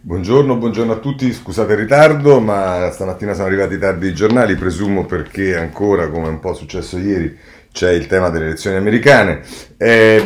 Buongiorno, buongiorno, a tutti, scusate il ritardo, ma stamattina sono arrivati tardi i giornali, presumo perché ancora, come un po' successo ieri, c'è il tema delle elezioni americane. Eh,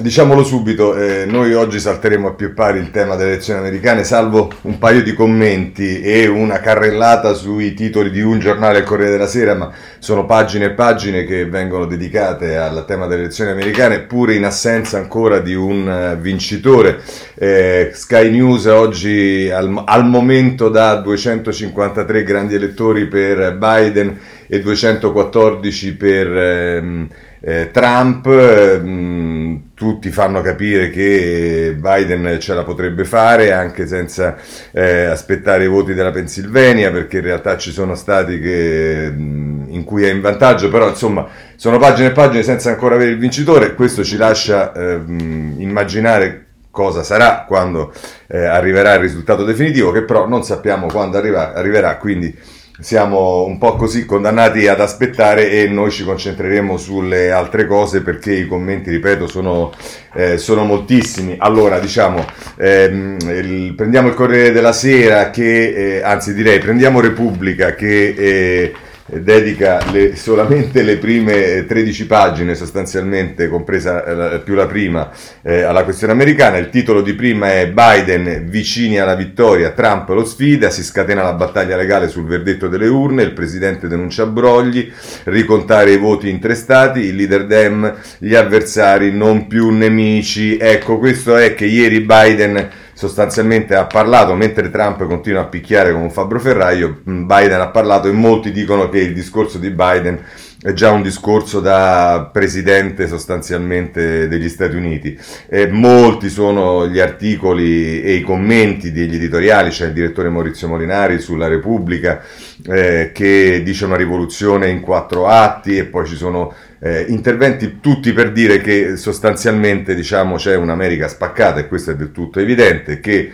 diciamolo subito, eh, noi oggi salteremo a più pari il tema delle elezioni americane, salvo un paio di commenti e una carrellata sui titoli di un giornale, il Corriere della Sera, ma sono pagine e pagine che vengono dedicate al tema delle elezioni americane, pure in assenza ancora di un uh, vincitore. Eh, Sky News oggi al, al momento dà 253 grandi elettori per Biden e 214 per ehm, eh, Trump. Mh, tutti fanno capire che Biden ce la potrebbe fare anche senza eh, aspettare i voti della Pennsylvania perché in realtà ci sono stati che, mh, in cui è in vantaggio, però insomma sono pagine e pagine senza ancora avere il vincitore, questo ci lascia eh, immaginare cosa sarà quando eh, arriverà il risultato definitivo che però non sappiamo quando arriva, arriverà, quindi siamo un po' così condannati ad aspettare e noi ci concentreremo sulle altre cose perché i commenti, ripeto, sono, eh, sono moltissimi. Allora, diciamo, ehm, il, prendiamo il Corriere della Sera che, eh, anzi direi, prendiamo Repubblica che... Eh, dedica le, solamente le prime 13 pagine sostanzialmente, compresa eh, più la prima, eh, alla questione americana. Il titolo di prima è Biden vicini alla vittoria, Trump lo sfida, si scatena la battaglia legale sul verdetto delle urne, il presidente denuncia brogli, ricontare i voti in tre stati, il leader Dem, gli avversari non più nemici. Ecco, questo è che ieri Biden sostanzialmente ha parlato, mentre Trump continua a picchiare come un fabbro ferraio, Biden ha parlato e molti dicono che il discorso di Biden è già un discorso da presidente sostanzialmente degli Stati Uniti. E molti sono gli articoli e i commenti degli editoriali, c'è il direttore Maurizio Molinari sulla Repubblica eh, che dice una rivoluzione in quattro atti e poi ci sono eh, interventi tutti per dire che sostanzialmente diciamo, c'è un'America spaccata e questo è del tutto evidente, che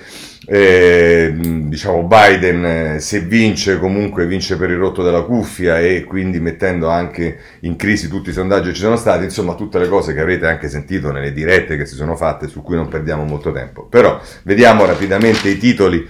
eh, diciamo Biden eh, se vince comunque vince per il rotto della cuffia e quindi mettendo anche in crisi tutti i sondaggi che ci sono stati, insomma tutte le cose che avrete anche sentito nelle dirette che si sono fatte su cui non perdiamo molto tempo. Però vediamo rapidamente i titoli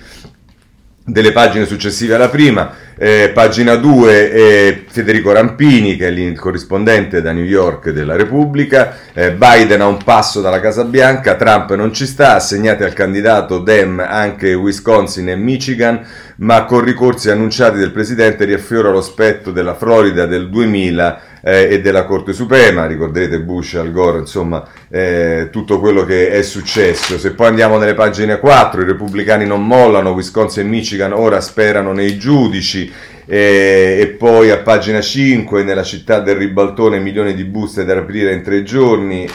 delle pagine successive alla prima. Eh, pagina 2 eh, Federico Rampini, che è il corrispondente da New York della Repubblica. Eh, Biden a un passo dalla Casa Bianca, Trump non ci sta, assegnati al candidato Dem anche Wisconsin e Michigan, ma con ricorsi annunciati del presidente riaffiora lo spettro della Florida del 2000 eh, e della Corte Suprema, ricorderete Bush, Al Gore, insomma eh, tutto quello che è successo. Se poi andiamo nelle pagine 4, i repubblicani non mollano, Wisconsin e Michigan ora sperano nei giudici. E, e, poi a pagina 5 nella città del ribaltone milioni di buste da aprire in tre giorni.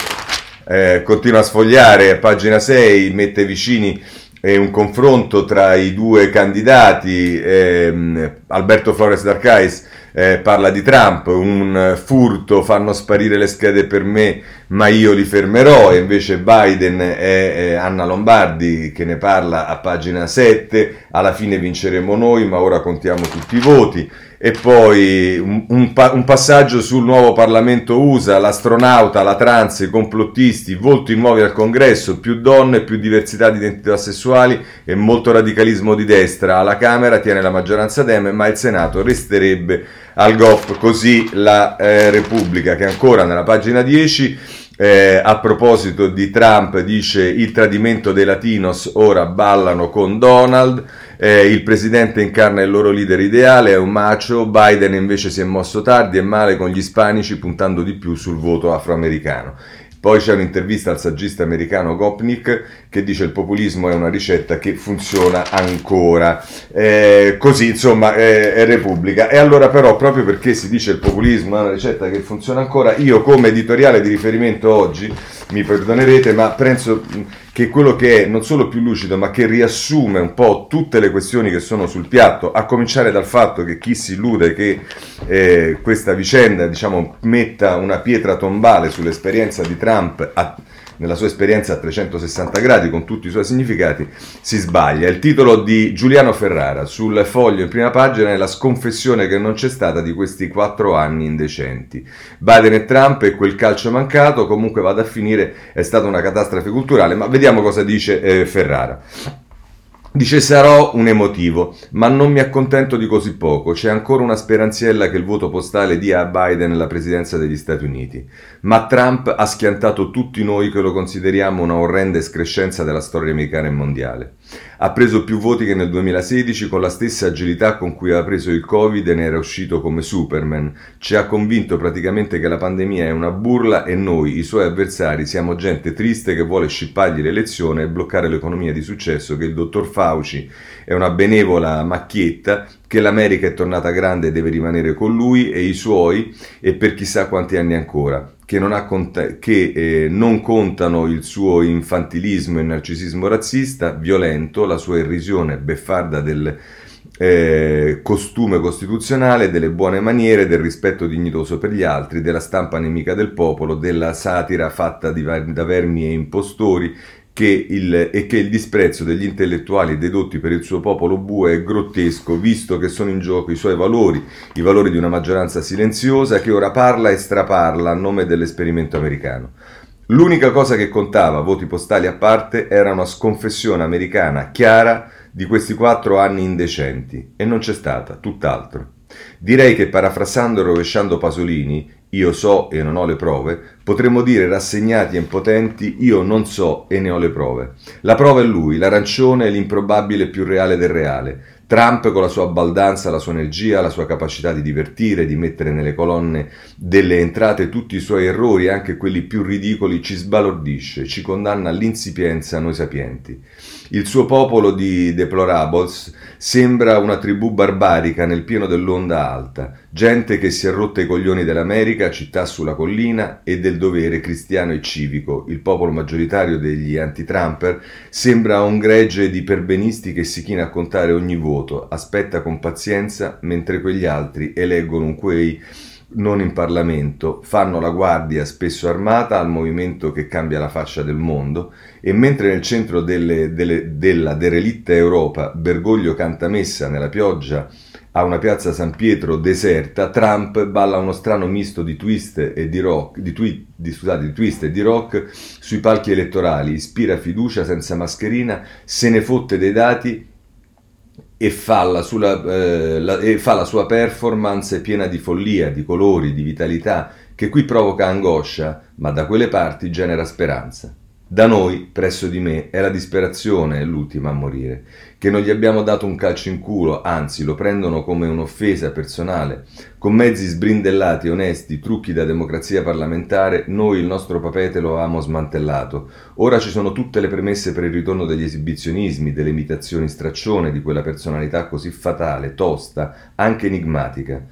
Eh, continua a sfogliare a pagina 6 mette vicini eh, un confronto tra i due candidati ehm, Alberto Flores d'Arcais eh, parla di Trump, un furto, fanno sparire le schede per me, ma io li fermerò, e invece Biden è Anna Lombardi che ne parla a pagina 7, alla fine vinceremo noi, ma ora contiamo tutti i voti e poi un, un, un, passaggio sul nuovo Parlamento USA, l'astronauta, la trans, i complottisti, volti nuovi al congresso, più donne, più diversità di identità sessuali e molto radicalismo di destra. Alla Camera tiene la maggioranza Dem, ma il Senato resterebbe al GOP. Così la eh, Repubblica, che ancora nella pagina 10 eh, a proposito di Trump dice il tradimento dei latinos ora ballano con Donald. Eh, il presidente incarna il loro leader ideale, è un macio, Biden invece si è mosso tardi e male con gli ispanici puntando di più sul voto afroamericano. Poi c'è un'intervista al saggista americano Gopnik che dice il populismo è una ricetta che funziona ancora. Eh, così insomma è, è, Repubblica. E allora però proprio perché si dice il populismo è una ricetta che funziona ancora, io come editoriale di riferimento oggi, mi perdonerete, ma penso che quello che è non solo più lucido, ma che riassume un po' tutte le questioni che sono sul piatto, a cominciare dal fatto che chi si illude che eh, questa vicenda diciamo, metta una pietra tombale sull'esperienza di Trump a, nella sua esperienza a 360 gradi con tutti i suoi significati, si sbaglia. Il titolo di Giuliano Ferrara sul foglio in prima pagina è la sconfessione che non c'è stata di questi quattro anni indecenti. Biden e Trump e quel calcio mancato, comunque vada a finire, è stata una catastrofe culturale, ma vediamo cosa dice eh, Ferrara. Dice sarò un emotivo, ma non mi accontento di così poco. C'è ancora una speranziella che il voto postale dia a Biden la presidenza degli Stati Uniti. Ma Trump ha schiantato tutti noi che lo consideriamo una orrenda escrescenza della storia americana e mondiale. Ha preso più voti che nel 2016 con la stessa agilità con cui aveva preso il Covid e ne era uscito come Superman. Ci ha convinto praticamente che la pandemia è una burla e noi, i suoi avversari, siamo gente triste che vuole scippargli l'elezione e bloccare l'economia di successo che il dottor Fauci è una benevola macchietta che l'America è tornata grande e deve rimanere con lui e i suoi e per chissà quanti anni ancora che, non, cont- che eh, non contano il suo infantilismo e narcisismo razzista, violento, la sua irrisione beffarda del eh, costume costituzionale, delle buone maniere, del rispetto dignitoso per gli altri, della stampa nemica del popolo, della satira fatta di, da vermi e impostori che il, e che il disprezzo degli intellettuali dedotti per il suo popolo bue è grottesco, visto che sono in gioco i suoi valori, i valori di una maggioranza silenziosa che ora parla e straparla a nome dell'esperimento americano. L'unica cosa che contava, voti postali a parte, era una sconfessione americana chiara di questi quattro anni indecenti, e non c'è stata, tutt'altro. Direi che parafrasando e rovesciando Pasolini, io so e non ho le prove, potremmo dire rassegnati e impotenti io non so e ne ho le prove. La prova è lui, l'arancione è l'improbabile più reale del reale. Trump con la sua baldanza, la sua energia, la sua capacità di divertire, di mettere nelle colonne delle entrate tutti i suoi errori, anche quelli più ridicoli, ci sbalordisce, ci condanna all'insipienza noi sapienti. Il suo popolo di deplorables sembra una tribù barbarica nel pieno dell'onda alta, gente che si è rotta i coglioni dell'America, città sulla collina e del dovere cristiano e civico. Il popolo maggioritario degli anti-Trumper sembra un gregge di perbenisti che si china a contare ogni voto, aspetta con pazienza mentre quegli altri eleggono un quei non in Parlamento, fanno la guardia spesso armata al movimento che cambia la faccia del mondo e mentre nel centro delle, delle, della derelitta Europa Bergoglio canta messa nella pioggia a una piazza San Pietro deserta, Trump balla uno strano misto di twist e di rock, di, twi, di, scusate, di twist e di rock sui palchi elettorali, ispira fiducia senza mascherina, se ne fotte dei dati e fa la, sua, eh, la, e fa la sua performance piena di follia, di colori, di vitalità, che qui provoca angoscia, ma da quelle parti genera speranza. Da noi, presso di me, è la disperazione l'ultima a morire, che non gli abbiamo dato un calcio in culo, anzi lo prendono come un'offesa personale. Con mezzi sbrindellati onesti, trucchi da democrazia parlamentare, noi il nostro papete lo avevamo smantellato. Ora ci sono tutte le premesse per il ritorno degli esibizionismi, delle imitazioni straccione, di quella personalità così fatale, tosta, anche enigmatica.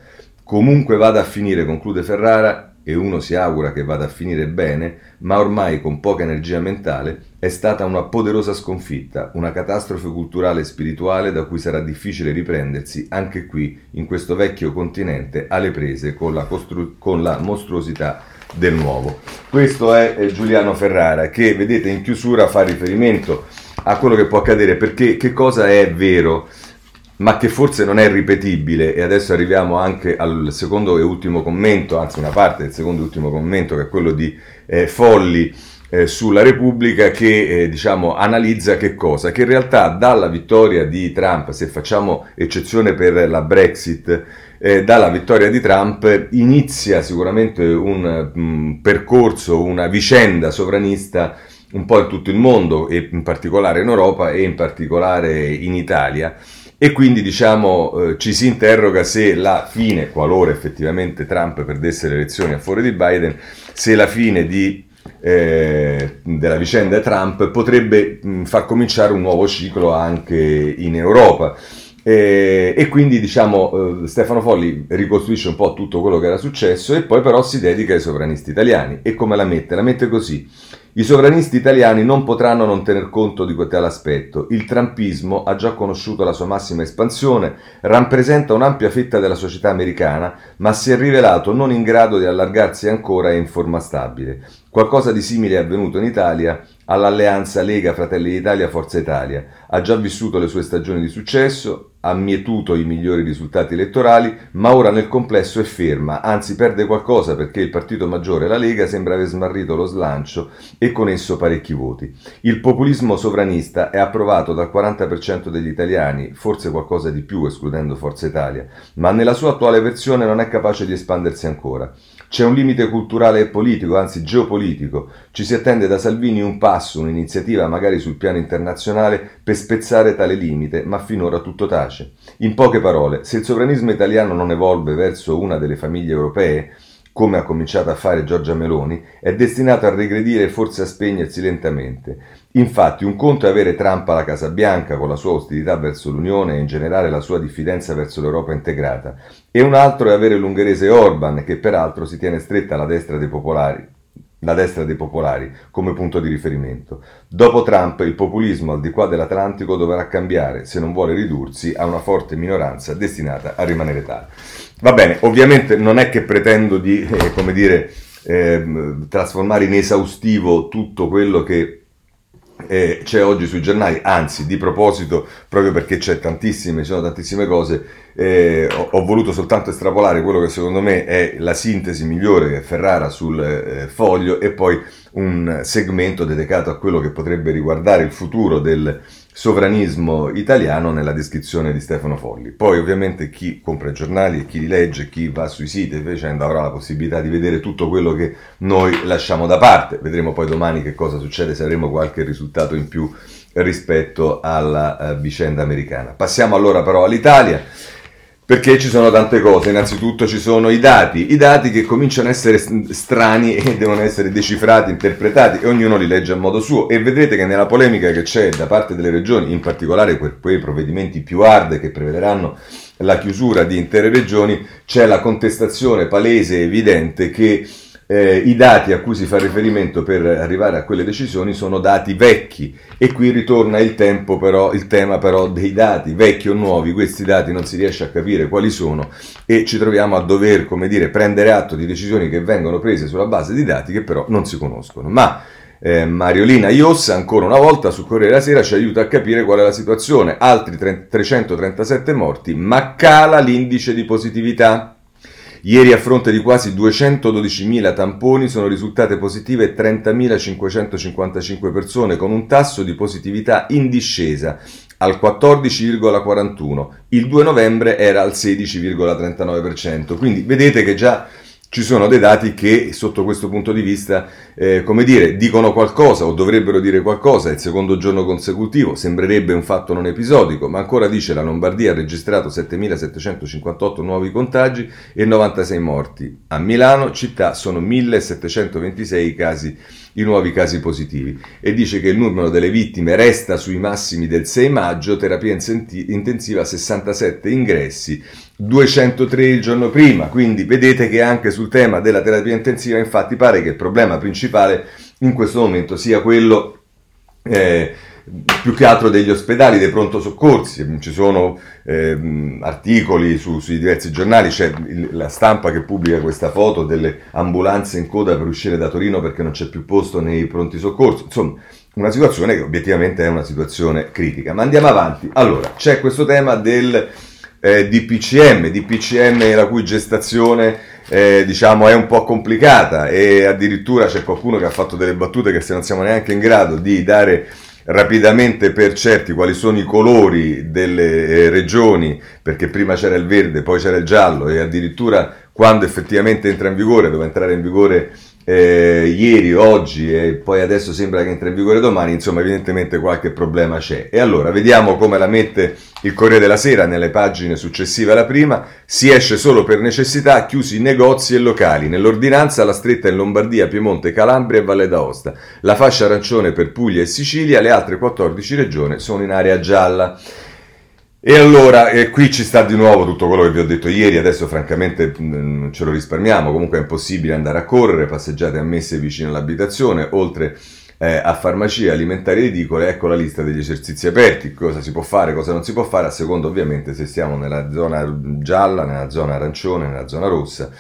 Comunque vada a finire, conclude Ferrara, e uno si augura che vada a finire bene, ma ormai con poca energia mentale, è stata una poderosa sconfitta, una catastrofe culturale e spirituale da cui sarà difficile riprendersi anche qui, in questo vecchio continente, alle prese con la, costru- con la mostruosità del nuovo. Questo è Giuliano Ferrara che, vedete, in chiusura fa riferimento a quello che può accadere, perché che cosa è vero? Ma che forse non è ripetibile e adesso arriviamo anche al secondo e ultimo commento, anzi una parte del secondo e ultimo commento che è quello di eh, Folli eh, sulla Repubblica che eh, diciamo analizza che cosa? Che in realtà dalla vittoria di Trump, se facciamo eccezione per la Brexit, eh, dalla vittoria di Trump inizia sicuramente un mh, mm, percorso, una vicenda sovranista un po' in tutto il mondo e in particolare in Europa e in particolare in Italia e quindi diciamo eh, ci si interroga se la fine, qualora effettivamente Trump perdesse le elezioni a favore di Biden, se la fine di, eh, della vicenda Trump potrebbe mh, far cominciare un nuovo ciclo anche in Europa. E, e, quindi diciamo eh, Stefano Folli ricostruisce un po' tutto quello che era successo e poi però si dedica ai sovranisti italiani. E come la mette? La mette così. I sovranisti italiani non potranno non tener conto di quel aspetto. Il trampismo ha già conosciuto la sua massima espansione, rappresenta un'ampia fetta della società americana, ma si è rivelato non in grado di allargarsi ancora e in forma stabile. Qualcosa di simile è avvenuto in Italia all'alleanza Lega Fratelli d'Italia Forza Italia. Ha già vissuto le sue stagioni di successo, ha mietuto i migliori risultati elettorali, ma ora nel complesso è ferma, anzi perde qualcosa perché il partito maggiore, la Lega, sembra aver smarrito lo slancio e con esso parecchi voti. Il populismo sovranista è approvato dal 40% degli italiani, forse qualcosa di più escludendo Forza Italia, ma nella sua attuale versione non è capace di espandersi ancora. C'è un limite culturale e politico, anzi geopolitico. Ci si attende da Salvini un passo, un'iniziativa magari sul piano internazionale per spezzare tale limite, ma finora tutto tace. In poche parole, se il sovranismo italiano non evolve verso una delle famiglie europee, come ha cominciato a fare Giorgia Meloni, è destinato a regredire e forse a spegnersi lentamente. Infatti un conto è avere Trump alla Casa Bianca con la sua ostilità verso l'Unione e in generale la sua diffidenza verso l'Europa integrata, e un altro è avere l'ungherese Orban che peraltro si tiene stretta alla destra dei popolari, la destra dei popolari come punto di riferimento. Dopo Trump il populismo al di qua dell'Atlantico dovrà cambiare se non vuole ridursi a una forte minoranza destinata a rimanere tale. Va bene, ovviamente non è che pretendo di, eh, come dire, eh, trasformare in esaustivo tutto quello che eh, c'è oggi sui giornali, anzi di proposito, proprio perché c'è tantissime, ci sono tantissime cose, eh, ho, ho, voluto soltanto estrapolare quello che secondo me è la sintesi migliore che Ferrara sul eh, foglio e poi un segmento dedicato a quello che potrebbe riguardare il futuro del sovranismo italiano nella descrizione di Stefano Folli. Poi ovviamente chi compra i giornali, chi li legge, chi va sui siti e avrà la possibilità di vedere tutto quello che noi lasciamo da parte. Vedremo poi domani che cosa succede, se avremo qualche risultato in più rispetto alla uh, vicenda americana. Passiamo allora però all'Italia. Perché ci sono tante cose, innanzitutto ci sono i dati, i dati che cominciano a essere strani e devono essere decifrati, interpretati e ognuno li legge a modo suo. E vedrete che nella polemica che c'è da parte delle regioni, in particolare per quei provvedimenti più hard che prevederanno la chiusura di intere regioni, c'è la contestazione palese e evidente che eh, i dati a cui si fa riferimento per arrivare a quelle decisioni sono dati vecchi e qui ritorna il, però, il tema però dei dati, vecchi o nuovi, questi dati non si riesce a capire quali sono e ci troviamo a dover, dire, prendere atto di decisioni che vengono prese sulla base di dati che però non si conoscono. Ma eh, Mariolina Iossa ancora una volta su Corriere della Sera ci aiuta a capire qual è la situazione, altri 337 morti, ma cala l'indice di positività. Ieri a fronte di quasi 212.000 tamponi sono risultate positive 30.555 persone con un tasso di positività in discesa al 14,41. Il 2 novembre era al 16,39%. Quindi vedete che già ci sono dei dati che sotto questo punto di vista, eh, come dire, dicono qualcosa o dovrebbero dire qualcosa. Il secondo giorno consecutivo sembrerebbe un fatto non episodico, ma ancora dice la Lombardia ha registrato 7.758 nuovi contagi e 96 morti. A Milano città sono 1.726 casi i nuovi casi positivi e dice che il numero delle vittime resta sui massimi del 6 maggio, terapia intensiva 67 ingressi, 203 il giorno prima, quindi vedete che anche sul tema della terapia intensiva infatti pare che il problema principale in questo momento sia quello eh, più che altro degli ospedali, dei pronto soccorsi, ci sono eh, articoli su, sui diversi giornali, c'è la stampa che pubblica questa foto delle ambulanze in coda per uscire da Torino perché non c'è più posto nei pronti soccorsi, insomma una situazione che obiettivamente è una situazione critica. Ma andiamo avanti. Allora, c'è questo tema del eh, DPCM, DPCM la cui gestazione eh, diciamo è un po' complicata e addirittura c'è qualcuno che ha fatto delle battute che se non siamo neanche in grado di dare rapidamente per certi quali sono i colori delle eh, regioni, perché prima c'era il verde, poi c'era il giallo e addirittura quando effettivamente entra in vigore, dove entrare in vigore eh, ieri, oggi e poi adesso sembra che entra in vigore domani, insomma evidentemente qualche problema c'è. E allora vediamo come la mette il Corriere della Sera nelle pagine successive alla prima, si esce solo per necessità, chiusi negozi e locali, nell'ordinanza la stretta in Lombardia, Piemonte, Calabria e Valle d'Aosta, la fascia arancione per Puglia e Sicilia, le altre 14 regioni sono in area gialla. E allora, eh, qui ci sta di nuovo tutto quello che vi ho detto ieri, adesso francamente mh, ce lo risparmiamo, comunque è impossibile andare a correre, passeggiate ammesse vicino all'abitazione, oltre eh, a farmacie, alimentari e edicole, ecco la lista degli esercizi aperti, cosa si può fare, cosa non si può fare, a seconda ovviamente se siamo nella zona gialla, nella zona arancione, nella zona rossa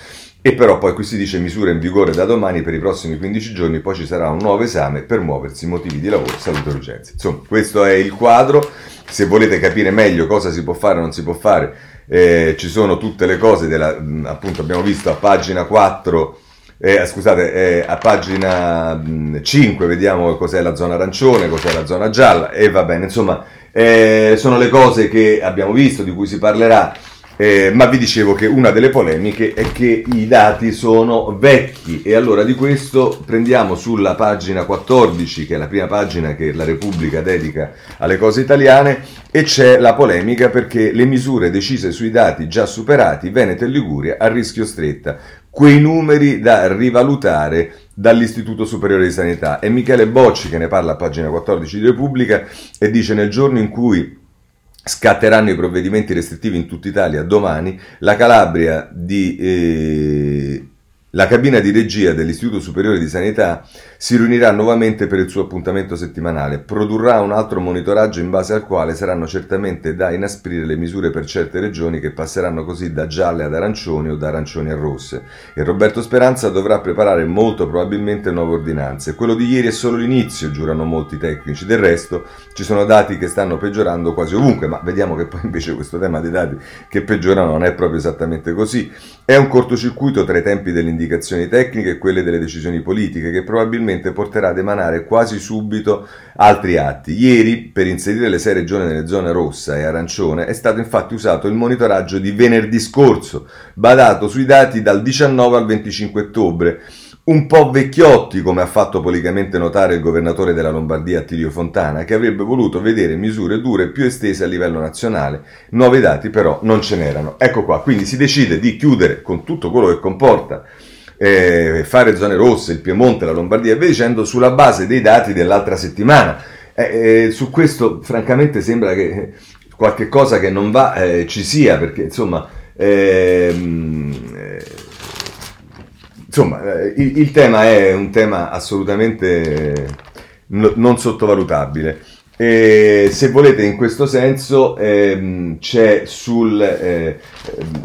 e però poi qui si dice misura in vigore da domani per i prossimi 15 giorni, poi ci sarà un nuovo esame per muoversi, motivi di lavoro, salute e urgenze. Insomma, questo è il quadro, se volete capire meglio cosa si può fare o non si può fare, eh, ci sono tutte le cose, della, appunto abbiamo visto a pagina 4 eh, scusate, eh, a pagina 5 vediamo cos'è la zona arancione, cos'è la zona gialla e va bene, insomma, eh, sono le cose che abbiamo visto, di cui si parlerà. Eh, ma vi dicevo che una delle polemiche è che i dati sono vecchi e allora di questo prendiamo sulla pagina 14, che è la prima pagina che la Repubblica dedica alle cose italiane, e c'è la polemica perché le misure decise sui dati già superati, Veneto e Liguria a rischio stretta quei numeri da rivalutare dall'Istituto Superiore di Sanità. È Michele Bocci che ne parla a pagina 14 di Repubblica e dice nel giorno in cui scatteranno i provvedimenti restrittivi in tutta Italia domani, la Calabria di... Eh, la cabina di regia dell'Istituto Superiore di Sanità si riunirà nuovamente per il suo appuntamento settimanale, produrrà un altro monitoraggio in base al quale saranno certamente da inasprire le misure per certe regioni che passeranno così da gialle ad arancioni o da arancioni a rosse. E Roberto Speranza dovrà preparare molto probabilmente nuove ordinanze. Quello di ieri è solo l'inizio, giurano molti tecnici. Del resto ci sono dati che stanno peggiorando quasi ovunque, ma vediamo che poi invece questo tema dei dati che peggiorano non è proprio esattamente così. È un cortocircuito tra i tempi delle indicazioni tecniche e quelle delle decisioni politiche che probabilmente porterà ad emanare quasi subito altri atti. Ieri, per inserire le sei regioni nelle zone rossa e arancione, è stato infatti usato il monitoraggio di venerdì scorso, badato sui dati dal 19 al 25 ottobre un po' vecchiotti, come ha fatto policamente notare il governatore della Lombardia Attilio Fontana, che avrebbe voluto vedere misure dure più estese a livello nazionale. Nuovi dati però non ce n'erano. Ecco qua, quindi si decide di chiudere con tutto quello che comporta eh, fare zone rosse, il Piemonte, la Lombardia e via dicendo, sulla base dei dati dell'altra settimana. Eh, eh, su questo francamente sembra che qualche cosa che non va eh, ci sia, perché insomma... Ehm, eh, insomma, eh, il, tema è un tema assolutamente non sottovalutabile. E se volete in questo senso ehm, c'è sul eh,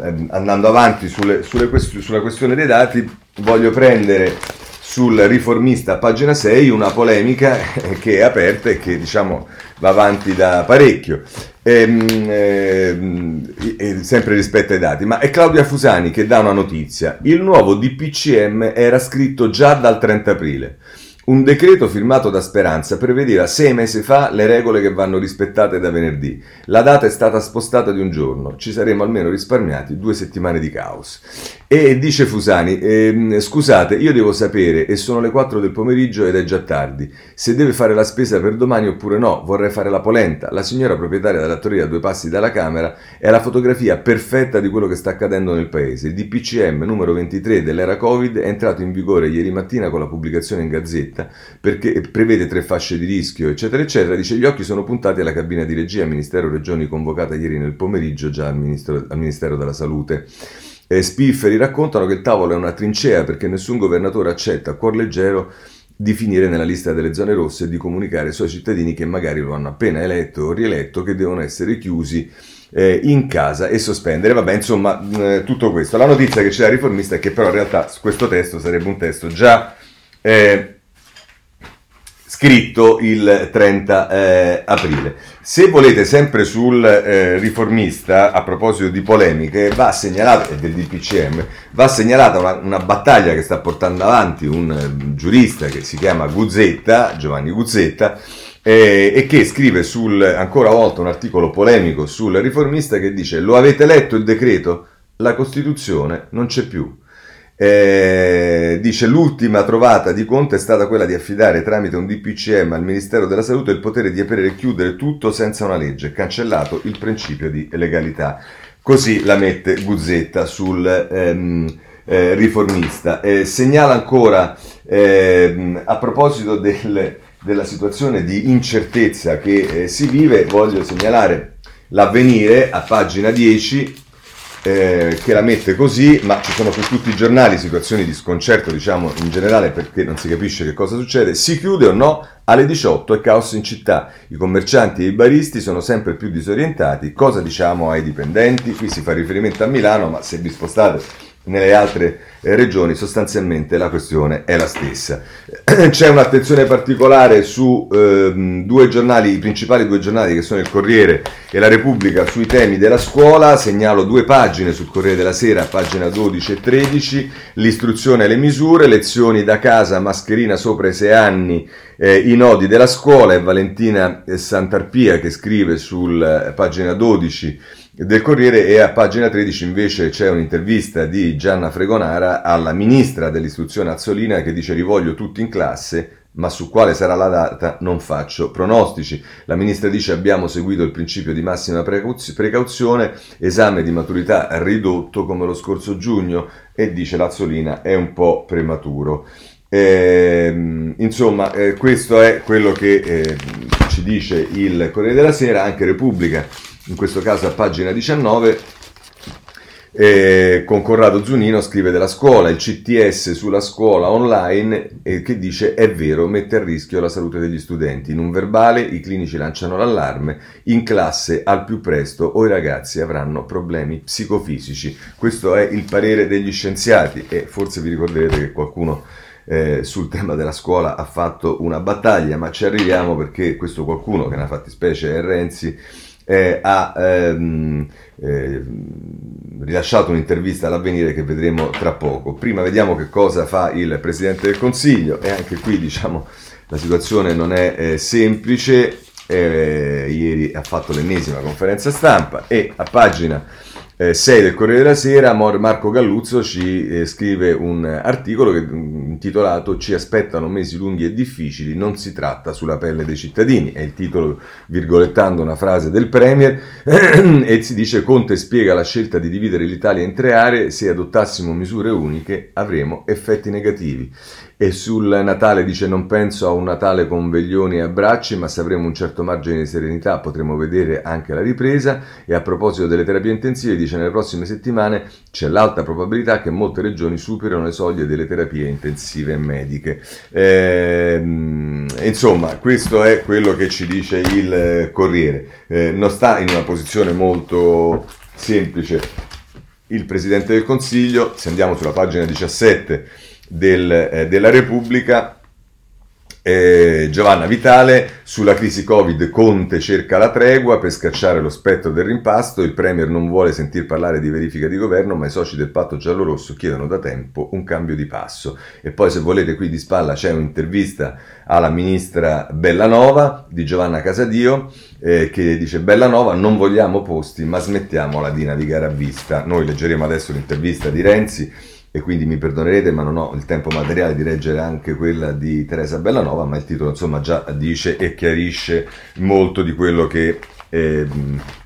ehm, andando avanti sulle, sulle quest- sulla questione dei dati voglio prendere sul riformista pagina 6 una polemica che è aperta e che diciamo va avanti da parecchio. Ehm, ehm, sempre rispetto ai dati. Ma è Claudia Fusani che dà una notizia. Il nuovo DPCM era scritto già dal 30 aprile un decreto firmato da Speranza prevedeva sei mesi fa le regole che vanno rispettate da venerdì. La data è stata spostata di un giorno, ci saremmo almeno risparmiati due settimane di caos. E dice Fusani, ehm, scusate, io devo sapere, e sono le 4 del pomeriggio ed è già tardi, se deve fare la spesa per domani oppure no, vorrei fare la polenta. La signora proprietaria della trattoria a due passi dalla Camera è la fotografia perfetta di quello che sta accadendo nel paese. Il DPCM numero 23 dell'era Covid è entrato in vigore ieri mattina con la pubblicazione in Gazzetta, perché prevede tre fasce di rischio, eccetera, eccetera. Dice gli occhi sono puntati alla cabina di regia, Ministero Regioni convocata ieri nel pomeriggio già al, ministro, al Ministero della Salute. Eh, Spifferi raccontano che il tavolo è una trincea perché nessun governatore accetta a cuor leggero di finire nella lista delle zone rosse e di comunicare ai suoi cittadini che magari lo hanno appena eletto o rieletto che devono essere chiusi eh, in casa e sospendere. Vabbè, insomma, eh, tutto questo. La notizia che c'è da riformista è che però in realtà questo testo sarebbe un testo già eh, scritto il 30 eh, aprile. Se volete sempre sul eh, riformista, a proposito di polemiche, va segnalata, e del DPCM, va segnalata una, una, battaglia che sta portando avanti un uh, giurista che si chiama Guzzetta, Giovanni Guzzetta, eh, e che scrive sul, ancora una volta un articolo polemico sul riformista che dice lo avete letto il decreto? La Costituzione non c'è più. Eh, dice l'ultima trovata di Conte è stata quella di affidare tramite un DPCM al Ministero della Salute il potere di aprire e chiudere tutto senza una legge, cancellato il principio di legalità. Così la mette Guzzetta sul ehm, eh, riformista. Eh, segnala ancora ehm, a proposito del, della situazione di incertezza che eh, si vive, voglio segnalare l'avvenire a pagina 10 eh, che la mette così, ma ci sono su tutti i giornali situazioni di sconcerto, diciamo in generale, perché non si capisce che cosa succede. Si chiude o no? Alle 18 è caos in città. I commercianti e i baristi sono sempre più disorientati. Cosa diciamo ai dipendenti? Qui si fa riferimento a Milano, ma se vi spostate nelle altre eh, regioni sostanzialmente la questione è la stessa. C'è un'attenzione particolare su ehm, due giornali, i principali due giornali che sono il Corriere e la Repubblica sui temi della scuola, segnalo due pagine sul Corriere della Sera, pagina 12 e 13, l'istruzione e le misure, lezioni da casa, mascherina sopra i 6 anni, eh, i nodi della scuola, è Valentina Santarpia che scrive sul eh, pagina 12 del Corriere e a pagina 13 invece c'è un'intervista di Gianna Fregonara alla ministra dell'istruzione Azzolina che dice rivoglio tutti in classe ma su quale sarà la data non faccio pronostici. La ministra dice abbiamo seguito il principio di massima precauzione, esame di maturità ridotto come lo scorso giugno e dice l'Azzolina è un po' prematuro. Eh, insomma, eh, questo è quello che eh, ci dice il Corriere della Sera, anche Repubblica in questo caso a pagina 19, eh, con Corrado Zunino scrive della scuola, il CTS sulla scuola online eh, che dice è vero, mette a rischio la salute degli studenti. In un verbale i clinici lanciano l'allarme, in classe al più presto o i ragazzi avranno problemi psicofisici. Questo è il parere degli scienziati e forse vi ricorderete che qualcuno eh, sul tema della scuola ha fatto una battaglia, ma ci arriviamo perché questo qualcuno che ne ha fatti specie è Renzi eh, ha ehm, eh, rilasciato un'intervista all'avvenire che vedremo tra poco. Prima vediamo che cosa fa il Presidente del Consiglio e anche qui diciamo la situazione non è eh, semplice. Eh, ieri ha fatto l'ennesima conferenza stampa e a pagina 6 del Corriere della Sera, Marco Galluzzo ci eh, scrive un articolo che, mm, intitolato Ci aspettano mesi lunghi e difficili, non si tratta sulla pelle dei cittadini. È il titolo, virgolettando una frase del Premier, e si dice Conte spiega la scelta di dividere l'Italia in tre aree, se adottassimo misure uniche avremo effetti negativi e sul Natale dice non penso a un Natale con veglioni e abbracci, ma se avremo un certo margine di serenità potremo vedere anche la ripresa e a proposito delle terapie intensive dice nelle prossime settimane c'è l'alta probabilità che molte regioni superino le soglie delle terapie intensive mediche. Eh, insomma, questo è quello che ci dice il Corriere. Eh, non sta in una posizione molto semplice il Presidente del Consiglio, se andiamo sulla pagina 17 del, eh, della Repubblica. Eh, Giovanna Vitale, sulla crisi Covid Conte cerca la tregua per scacciare lo spettro del rimpasto, il Premier non vuole sentir parlare di verifica di governo, ma i soci del patto giallorosso chiedono da tempo un cambio di passo. E poi se volete qui di spalla c'è un'intervista alla ministra Bellanova di Giovanna Casadio eh, che dice Bellanova non vogliamo posti ma smettiamola di navigare a vista. Noi leggeremo adesso l'intervista di Renzi e quindi mi perdonerete ma non ho il tempo materiale di leggere anche quella di Teresa Bellanova, ma il titolo insomma già dice e chiarisce molto di quello che eh,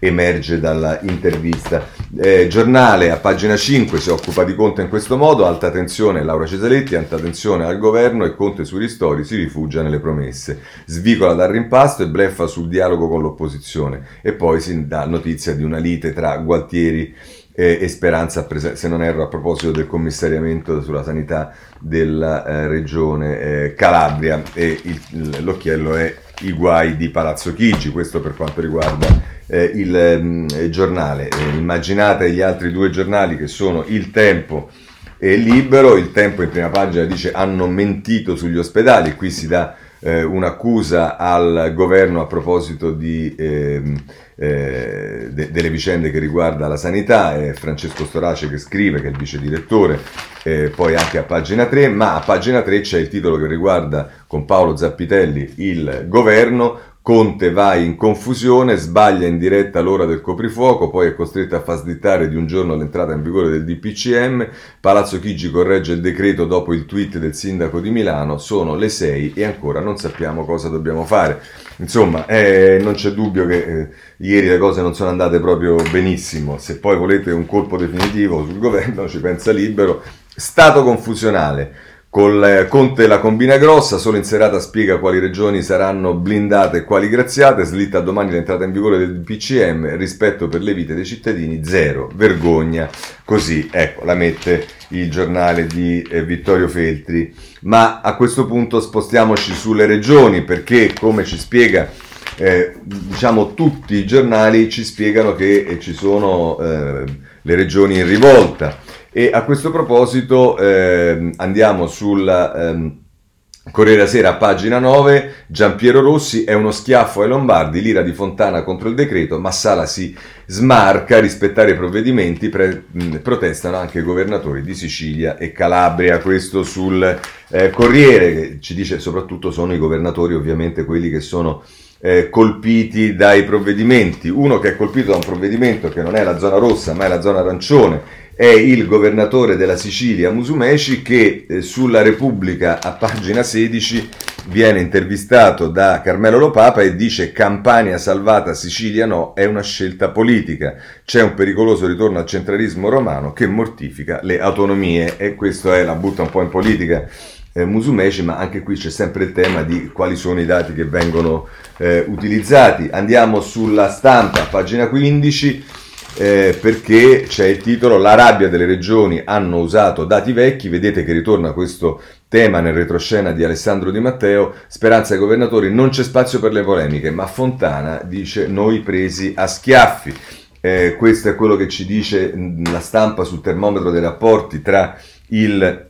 emerge dalla intervista. Eh, giornale a pagina 5 si occupa di Conte in questo modo, alta tensione Laura Cesaletti, alta tensione al governo e Conte sui ristori si rifugia nelle promesse, svicola dal rimpasto e bleffa sul dialogo con l'opposizione e poi si dà notizia di una lite tra Gualtieri eh, e Speranza, se non erro, a proposito del commissariamento sulla sanità della eh, regione eh, Calabria e il, l'occhiello è i guai di Palazzo Chigi, questo per quanto riguarda eh, il mh, mm, giornale. Immaginate gli altri due giornali che sono Il Tempo e Libero, Il Tempo in prima pagina dice hanno mentito sugli ospedali, qui si dà eh, un'accusa al governo a proposito di, eh, eh, de- delle vicende che riguarda la sanità, è Francesco Storace che scrive, che è il vice direttore, eh, poi anche a pagina 3, ma a pagina 3 c'è il titolo che riguarda con Paolo Zappitelli il governo, Conte va in confusione, sbaglia in diretta l'ora del coprifuoco, poi è costretto a far slittare di un giorno l'entrata in vigore del DPCM, Palazzo Chigi corregge il decreto dopo il tweet del sindaco di Milano, sono le 6 e ancora non sappiamo cosa dobbiamo fare. Insomma, eh, non c'è dubbio che eh, ieri le cose non sono andate proprio benissimo, se poi volete un colpo definitivo sul governo ci pensa libero, stato confusionale. Col Conte la combina grossa, solo in serata spiega quali regioni saranno blindate e quali graziate, slitta domani l'entrata in vigore del PCM, rispetto per le vite dei cittadini, zero, vergogna, così, ecco, la mette il giornale di eh, Vittorio Feltri. Ma a questo punto spostiamoci sulle regioni, perché come ci spiega, eh, diciamo tutti i giornali ci spiegano che eh, ci sono eh, le regioni in rivolta E a questo proposito eh, andiamo sul ehm, Corriere Sera, pagina 9, Giampiero Rossi è uno schiaffo ai Lombardi, l'ira di Fontana contro il decreto, ma Sala si smarca, rispettare i provvedimenti, pre- protestano anche i governatori di Sicilia e Calabria, questo sul eh, Corriere, che ci dice soprattutto sono i governatori ovviamente quelli che sono eh, colpiti dai provvedimenti. Uno che è colpito da un provvedimento che non è la zona rossa ma è la zona arancione è il governatore della Sicilia Musumeci che eh, sulla Repubblica a pagina 16 viene intervistato da Carmelo Lopapa e dice Campania salvata, Sicilia no, è una scelta politica. C'è un pericoloso ritorno al centralismo romano che mortifica le autonomie e questo è la butta un po' in politica eh, Musumeci, ma anche qui c'è sempre il tema di quali sono i dati che vengono eh, utilizzati. Andiamo sulla stampa, pagina 15. Eh, perché c'è il titolo La rabbia delle regioni hanno usato dati vecchi, vedete che ritorna questo tema nel retroscena di Alessandro Di Matteo, speranza ai governatori, non c'è spazio per le polemiche, ma Fontana dice noi presi a schiaffi. Eh, questo è quello che ci dice la stampa sul termometro dei rapporti tra il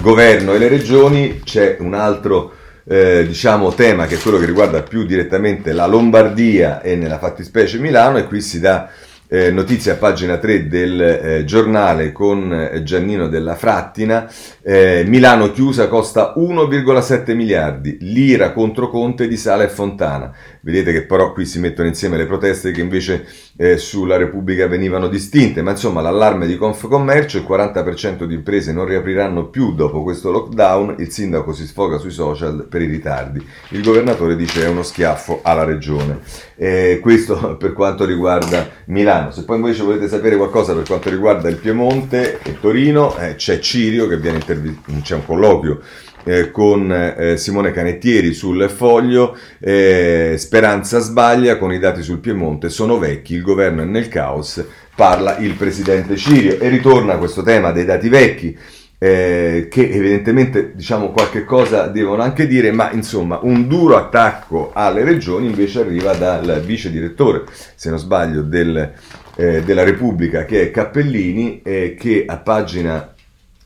governo e le regioni, c'è un altro eh, diciamo, tema che è quello che riguarda più direttamente la Lombardia e nella fattispecie Milano e qui si dà eh, notizia a pagina 3 del eh, giornale con eh, Giannino della Frattina, eh, Milano chiusa costa 1,7 miliardi, l'ira contro Conte di Sala e Fontana. Vedete che però qui si mettono insieme le proteste che invece eh, sulla Repubblica venivano distinte, ma insomma l'allarme di Confcommercio, il 40% di imprese non riapriranno più dopo questo lockdown, il sindaco si sfoga sui social per i ritardi, il governatore dice è uno schiaffo alla regione. Eh, questo per quanto riguarda Milano. Se poi invece volete sapere qualcosa per quanto riguarda il Piemonte e Torino, eh, c'è Cirio che viene intervistato, c'è un colloquio eh, con eh, Simone Canettieri sul foglio, eh, Speranza sbaglia con i dati sul Piemonte, sono vecchi, il governo è nel caos, parla il presidente Cirio e ritorna a questo tema dei dati vecchi. Eh, che evidentemente diciamo qualche cosa devono anche dire, ma insomma un duro attacco alle regioni invece arriva dal vice direttore, se non sbaglio, del, eh, della Repubblica che è Cappellini, eh, che a pagina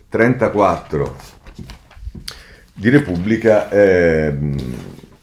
34 di Repubblica eh,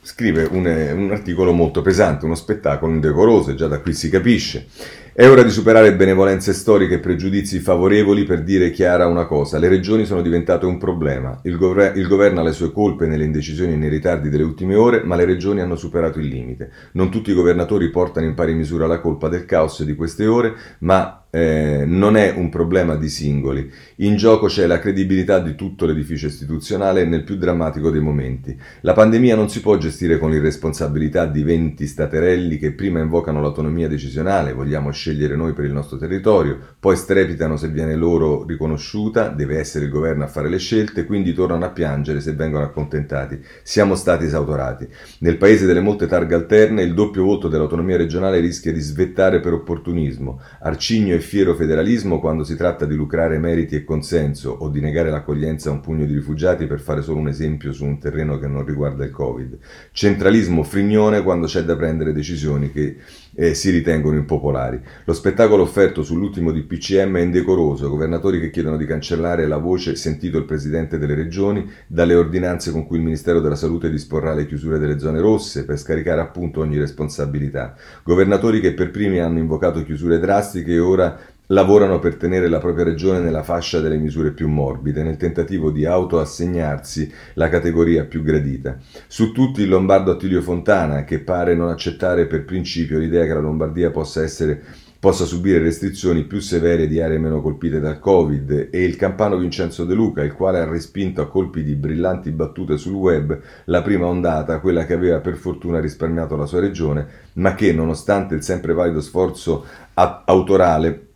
scrive un, un, articolo molto pesante, uno spettacolo indecoroso, già da qui si capisce. È ora di superare benevolenze storiche e pregiudizi favorevoli per dire chiara una cosa. Le regioni sono diventate un problema. Il, gover- il, governo ha le sue colpe nelle indecisioni e nei ritardi delle ultime ore, ma le regioni hanno superato il limite. Non tutti i governatori portano in pari misura la colpa del caos di queste ore, ma eh, non è un problema di singoli. In gioco c'è la credibilità di tutto l'edificio istituzionale nel più drammatico dei momenti. La pandemia non si può gestire con l'irresponsabilità di 20 staterelli che prima invocano l'autonomia decisionale, vogliamo scegliere noi per il nostro territorio, poi strepitano se viene loro riconosciuta, deve essere il governo a fare le scelte, quindi tornano a piangere se vengono accontentati. Siamo stati esautorati. Nel paese delle molte targhe alterne il doppio voto dell'autonomia regionale rischia di svettare per opportunismo. Arcigno e fiero federalismo quando si tratta di lucrare meriti e consenso o di negare l'accoglienza a un pugno di rifugiati per fare solo un esempio su un terreno che non riguarda il Covid. Centralismo frignone quando c'è da prendere decisioni che eh, si ritengono impopolari. Lo spettacolo offerto sull'ultimo DPCM è indecoroso, governatori che chiedono di cancellare la voce sentito il Presidente delle Regioni dalle ordinanze con cui il Ministero della Salute disporrà le chiusure delle zone rosse per scaricare appunto ogni responsabilità. Governatori che per primi hanno invocato chiusure drastiche e ora lavorano per tenere la propria regione nella fascia delle misure più morbide, nel tentativo di autoassegnarsi la categoria più gradita. Su tutti il lombardo Attilio Fontana, che pare non accettare per principio l'idea che la Lombardia possa essere possa subire restrizioni più severe di aree meno colpite dal Covid e il campano Vincenzo De Luca, il quale ha respinto a colpi di brillanti battute sul web la prima ondata, quella che aveva per fortuna risparmiato la sua regione, ma che, nonostante il sempre valido sforzo autorale,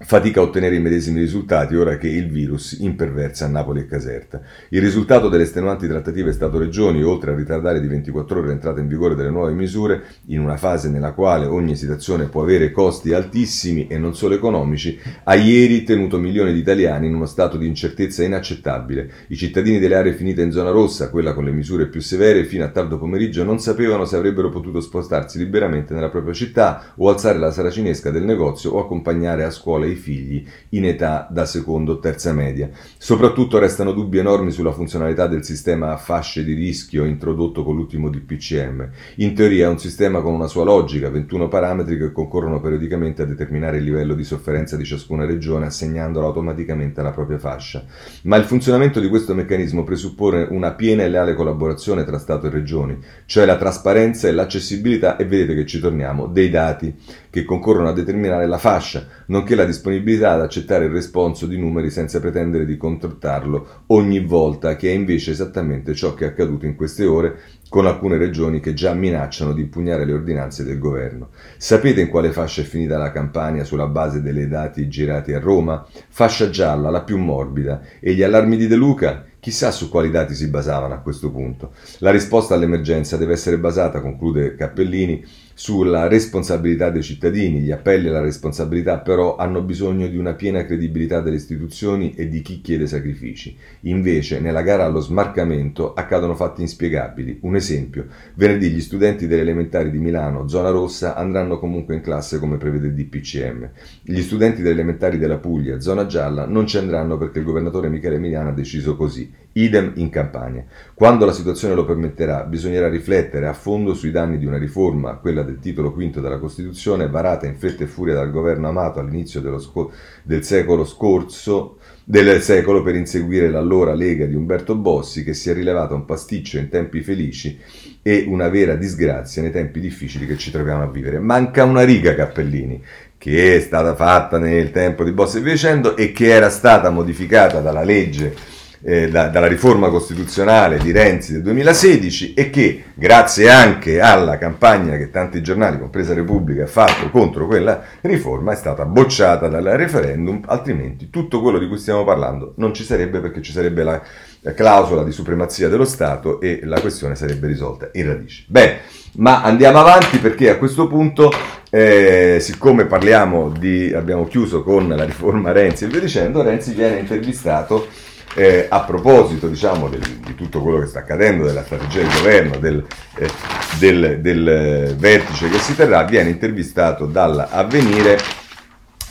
fatica a ottenere i medesimi risultati ora che il virus imperversa a Napoli e Caserta. Il risultato delle estenuanti trattative Stato-Regioni, oltre a ritardare di 24 ore l'entrata in vigore delle nuove misure, in una fase nella quale ogni esitazione può avere costi altissimi e non solo economici, ha ieri tenuto milioni di italiani in uno stato di incertezza inaccettabile. I cittadini delle aree finite in zona rossa, quella con le misure più severe, fino a tardo pomeriggio non sapevano se avrebbero potuto spostarsi liberamente nella propria città o alzare la saracinesca del negozio o accompagnare a scuola i figli in età da secondo o terza media. Soprattutto restano dubbi enormi sulla funzionalità del sistema a fasce di rischio introdotto con l'ultimo DPCM. In teoria è un sistema con una sua logica, 21 parametri che concorrono periodicamente a determinare il livello di sofferenza di ciascuna regione assegnandolo automaticamente alla propria fascia. Ma il funzionamento di questo meccanismo presuppone una piena e leale collaborazione tra Stato e regioni, cioè la trasparenza e l'accessibilità, e vedete che ci torniamo, dei dati che concorrono a determinare la fascia, nonché la disponibilità ad accettare il responso di numeri senza pretendere di contrattarlo ogni volta, che è invece esattamente ciò che è accaduto in queste ore con alcune regioni che già minacciano di impugnare le ordinanze del governo. Sapete in quale fascia è finita la campagna sulla base dei dati girati a Roma? Fascia gialla, la più morbida. E gli allarmi di De Luca? Chissà su quali dati si basavano a questo punto. La risposta all'emergenza deve essere basata, conclude Cappellini, sulla responsabilità dei cittadini. Gli appelli alla responsabilità però hanno bisogno di una piena credibilità delle istituzioni e di chi chiede sacrifici. Invece, nella gara allo smarcamento accadono fatti inspiegabili. Un esempio, venerdì gli studenti delle elementari di Milano, zona rossa, andranno comunque in classe come prevede il DPCM. Gli studenti delle elementari della Puglia, zona gialla, non ci andranno perché il governatore Michele Emiliano ha deciso così. Idem in Campania. Quando la situazione lo permetterà, bisognerà riflettere a fondo sui danni di una riforma, quella del titolo quinto della Costituzione, varata in fretta e furia dal governo Amato all'inizio sco- del secolo scorso, del secolo per inseguire l'allora Lega di Umberto Bossi, che si è rilevata un pasticcio in tempi felici e una vera disgrazia nei tempi difficili che ci troviamo a vivere. Manca una riga, Cappellini, che è stata fatta nel tempo di Bossi e via dicendo e che era stata modificata dalla legge eh, da, dalla riforma costituzionale di Renzi del 2016 e che grazie anche alla campagna che tanti giornali, compresa Repubblica, ha fatto contro quella riforma è stata bocciata dal referendum, altrimenti tutto quello di cui stiamo parlando non ci sarebbe perché ci sarebbe la, la clausola di supremazia dello Stato e la questione sarebbe risolta in radice. Bene, ma andiamo avanti perché a questo punto, eh, siccome parliamo di, abbiamo chiuso con la riforma Renzi e via dicendo, Renzi viene intervistato eh, a proposito diciamo, del, di tutto quello che sta accadendo, della strategia del governo, del, eh, del, del eh, vertice che si terrà, viene intervistato dall'avvenire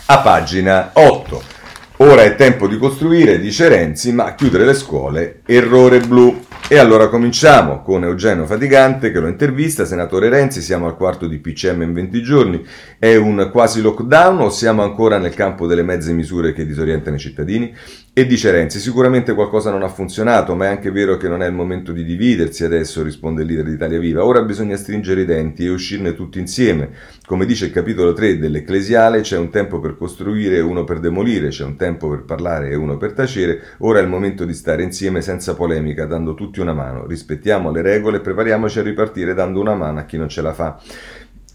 a pagina 8. Ora è tempo di costruire, dice Renzi, ma chiudere le scuole, errore blu. E allora cominciamo con Eugenio Fatigante che lo intervista. Senatore Renzi, siamo al quarto di PCM in 20 giorni. È un quasi lockdown o siamo ancora nel campo delle mezze misure che disorientano i cittadini? E dice Renzi, sicuramente qualcosa non ha funzionato, ma è anche vero che non è il momento di dividersi adesso, risponde il leader di Italia Viva. Ora bisogna stringere i denti e uscirne tutti insieme. Come dice il capitolo 3 dell'Ecclesiale, c'è un tempo per costruire e uno per demolire, c'è un tempo per parlare e uno per tacere. Ora è il momento di stare insieme senza polemica, dando tutti una mano. Rispettiamo le regole e prepariamoci a ripartire dando una mano a chi non ce la fa.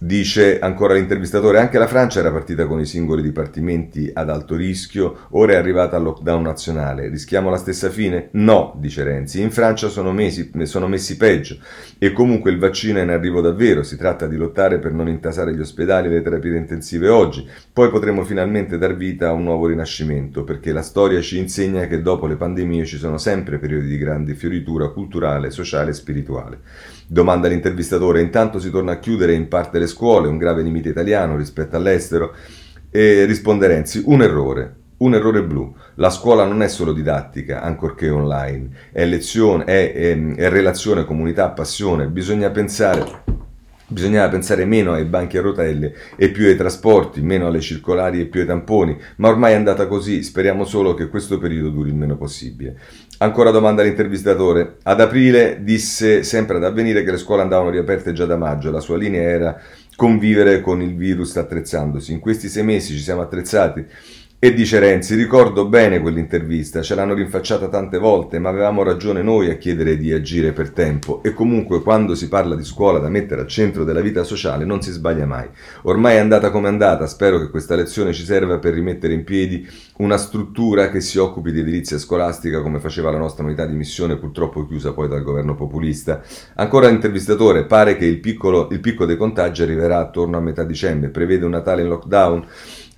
Dice ancora l'intervistatore, anche la Francia era partita con i singoli dipartimenti ad alto rischio, ora è arrivata al lockdown nazionale. Rischiamo la stessa fine? No, dice Renzi. In Francia sono, mesi, sono messi peggio e comunque il vaccino è in arrivo davvero. Si tratta di lottare per non intasare gli ospedali e le terapie intensive oggi. Poi potremo finalmente dar vita a un nuovo rinascimento, perché la storia ci insegna che dopo le pandemie ci sono sempre periodi di grande fioritura culturale, sociale e spirituale. Domanda l'intervistatore, intanto si torna a chiudere in parte le scuole, un grave limite italiano rispetto all'estero? E risponde Renzi, un errore, un errore blu. La scuola non è solo didattica, ancorché online, è lezione, è, è, è relazione, comunità, passione. Bisogna pensare Bisognava pensare meno ai banchi a rotelle e più ai trasporti, meno alle circolari e più ai tamponi, ma ormai è andata così, speriamo solo che questo periodo duri il meno possibile. Ancora domanda all'intervistatore. Ad aprile disse sempre ad avvenire che le scuole andavano riaperte già da maggio, la sua linea era convivere con il virus attrezzandosi. In questi sei mesi ci siamo attrezzati e dice Renzi, ricordo bene quell'intervista, ce l'hanno rinfacciata tante volte, ma avevamo ragione noi a chiedere di agire per tempo e comunque quando si parla di scuola da mettere al centro della vita sociale non si sbaglia mai. Ormai è andata come è andata, spero che questa lezione ci serva per rimettere in piedi una struttura che si occupi di edilizia scolastica come faceva la nostra unità di missione purtroppo chiusa poi dal governo populista. Ancora l'intervistatore, pare che il, piccolo, il picco dei contagi arriverà attorno a metà dicembre, prevede un Natale in lockdown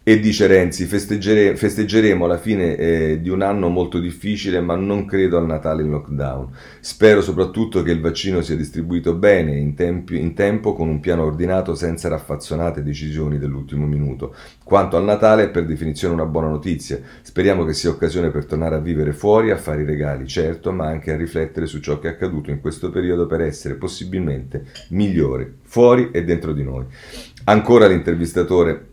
E dice Renzi, festeggeremo, festeggeremo la fine eh, di un anno molto difficile, ma non credo al Natale in lockdown. Spero soprattutto che il vaccino sia distribuito bene, in, tempi, in tempo, con un piano ordinato, senza raffazzonate decisioni dell'ultimo minuto. Quanto al Natale è per definizione una buona notizia. Speriamo che sia occasione per tornare a vivere fuori, a fare i regali, certo, ma anche a riflettere su ciò che è accaduto in questo periodo per essere possibilmente migliore, fuori e dentro di noi. Ancora l'intervistatore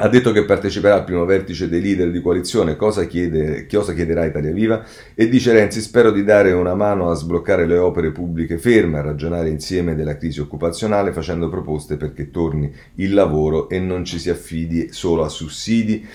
ha detto che parteciperà al primo vertice dei leader di coalizione, cosa, chiede, cosa chiederà Italia Viva, e dice Renzi spero di dare una mano a sbloccare le opere pubbliche ferme, a ragionare insieme della crisi occupazionale facendo proposte perché torni il lavoro e non ci si affidi solo a sussidi,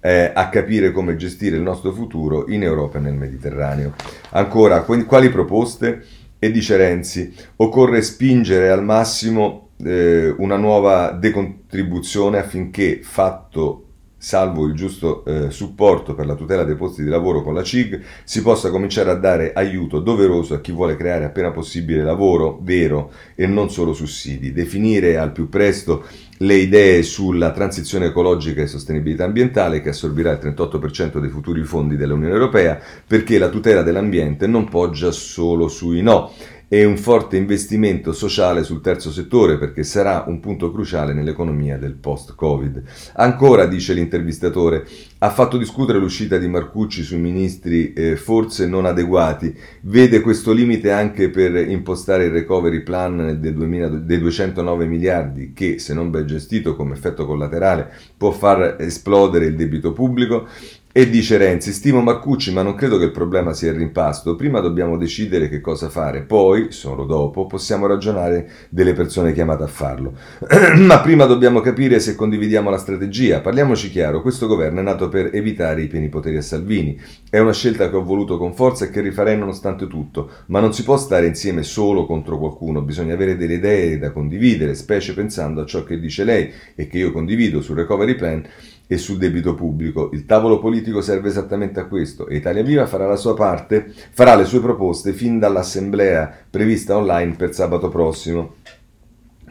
eh, a capire come gestire il nostro futuro in Europa e nel Mediterraneo. Ancora, quali proposte? E dice Renzi, occorre spingere al massimo eh, una nuova decontribuzione affinché fatto salvo il giusto eh, supporto per la tutela dei posti di lavoro con la CIG, si possa cominciare a dare aiuto doveroso a chi vuole creare appena possibile lavoro vero e non solo sussidi, definire al più presto le idee sulla transizione ecologica e sostenibilità ambientale che assorbirà il 38% dei futuri fondi dell'Unione Europea perché la tutela dell'ambiente non poggia solo sui no e un forte investimento sociale sul terzo settore perché sarà un punto cruciale nell'economia del post-Covid. Ancora, dice l'intervistatore, ha fatto discutere l'uscita di Marcucci sui ministri eh, forse non adeguati, vede questo limite anche per impostare il recovery plan dei, 2000, dei 209 miliardi che, se non ben gestito come effetto collaterale, può far esplodere il debito pubblico e dice Renzi, stimo Marcucci, ma non credo che il problema sia il rimpasto. Prima dobbiamo decidere che cosa fare, poi, solo dopo, possiamo ragionare delle persone chiamate a farlo. ma prima dobbiamo capire se condividiamo la strategia. Parliamoci chiaro, questo governo è nato per evitare i pieni poteri a Salvini. È una scelta che ho voluto con forza e che rifarei nonostante tutto, ma non si può stare insieme solo contro qualcuno, bisogna avere delle idee da condividere, specie pensando a ciò che dice lei e che io condivido sul recovery plan e sul debito pubblico. Il tavolo politico serve esattamente a questo e Italia Viva farà la sua parte, farà le sue proposte fin dall'assemblea prevista online per sabato prossimo.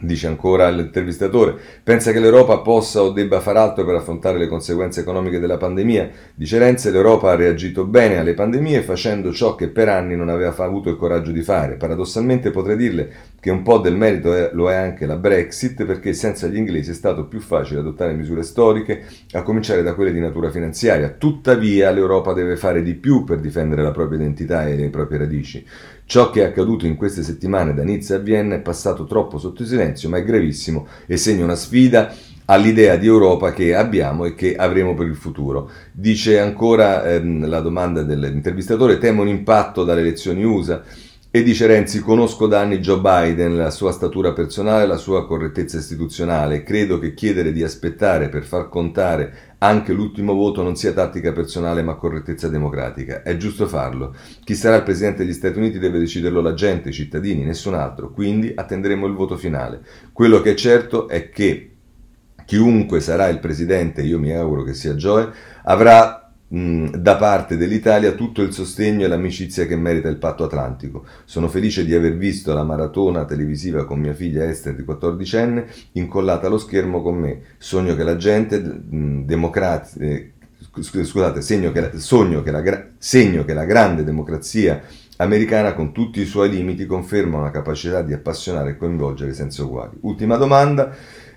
Dice ancora l'intervistatore, pensa che l'Europa possa o debba far altro per affrontare le conseguenze economiche della pandemia? Dice Renzi, l'Europa ha reagito bene alle pandemie facendo ciò che per anni non aveva avuto il coraggio di fare. Paradossalmente potrei dirle che un po' del merito è, lo è anche la Brexit perché senza gli inglesi è stato più facile adottare misure storiche, a cominciare da quelle di natura finanziaria. Tuttavia l'Europa deve fare di più per difendere la propria identità e le proprie radici. Ciò che è accaduto in queste settimane da Nizza a Vienna è passato troppo sotto silenzio, ma è gravissimo e segna una sfida all'idea di Europa che abbiamo e che avremo per il futuro. Dice ancora ehm, la domanda dell'intervistatore, temo un impatto dalle elezioni USA. E dice Renzi, conosco da anni Joe Biden, la sua statura personale, la sua correttezza istituzionale. Credo che chiedere di aspettare per far contare anche l'ultimo voto non sia tattica personale ma correttezza democratica. È giusto farlo. Chi sarà il Presidente degli Stati Uniti deve deciderlo la gente, i cittadini, nessun altro. Quindi attenderemo il voto finale. Quello che è certo è che chiunque sarà il Presidente, io mi auguro che sia Joe, avrà da parte dell'Italia tutto il sostegno e l'amicizia che merita il patto atlantico. Sono felice di aver visto la maratona televisiva con mia figlia Esther di 14enne incollata allo schermo con me. Sogno che la gente democratica eh, scusate, segno che, sogno che la, segno che la grande democrazia americana con tutti i suoi limiti conferma una capacità di appassionare e coinvolgere senza uguali. Ultima domanda.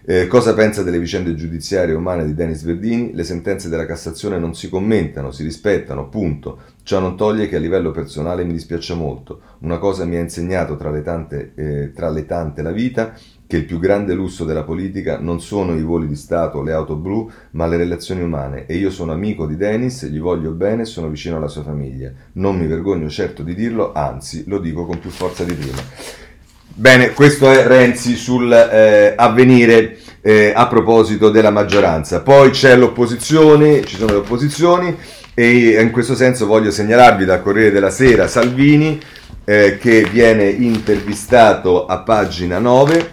Eh, cosa pensa delle vicende giudiziarie umane di Denis Verdini? Le sentenze della Cassazione non si commentano, si rispettano, punto. Ciò non toglie che a livello personale mi dispiace molto. Una cosa mi ha insegnato tra le tante, eh, tra le tante la vita, che il più grande lusso della politica non sono i voli di Stato le auto blu, ma le relazioni umane. E io sono amico di Denis, gli voglio bene sono vicino alla sua famiglia. Non mi vergogno certo di dirlo, anzi lo dico con più forza di prima. Bene, questo è Renzi sul eh, eh, a proposito della maggioranza. Poi c'è l'opposizione, ci sono le opposizioni e in questo senso voglio segnalarvi dal Corriere della Sera Salvini eh, che viene intervistato a pagina 9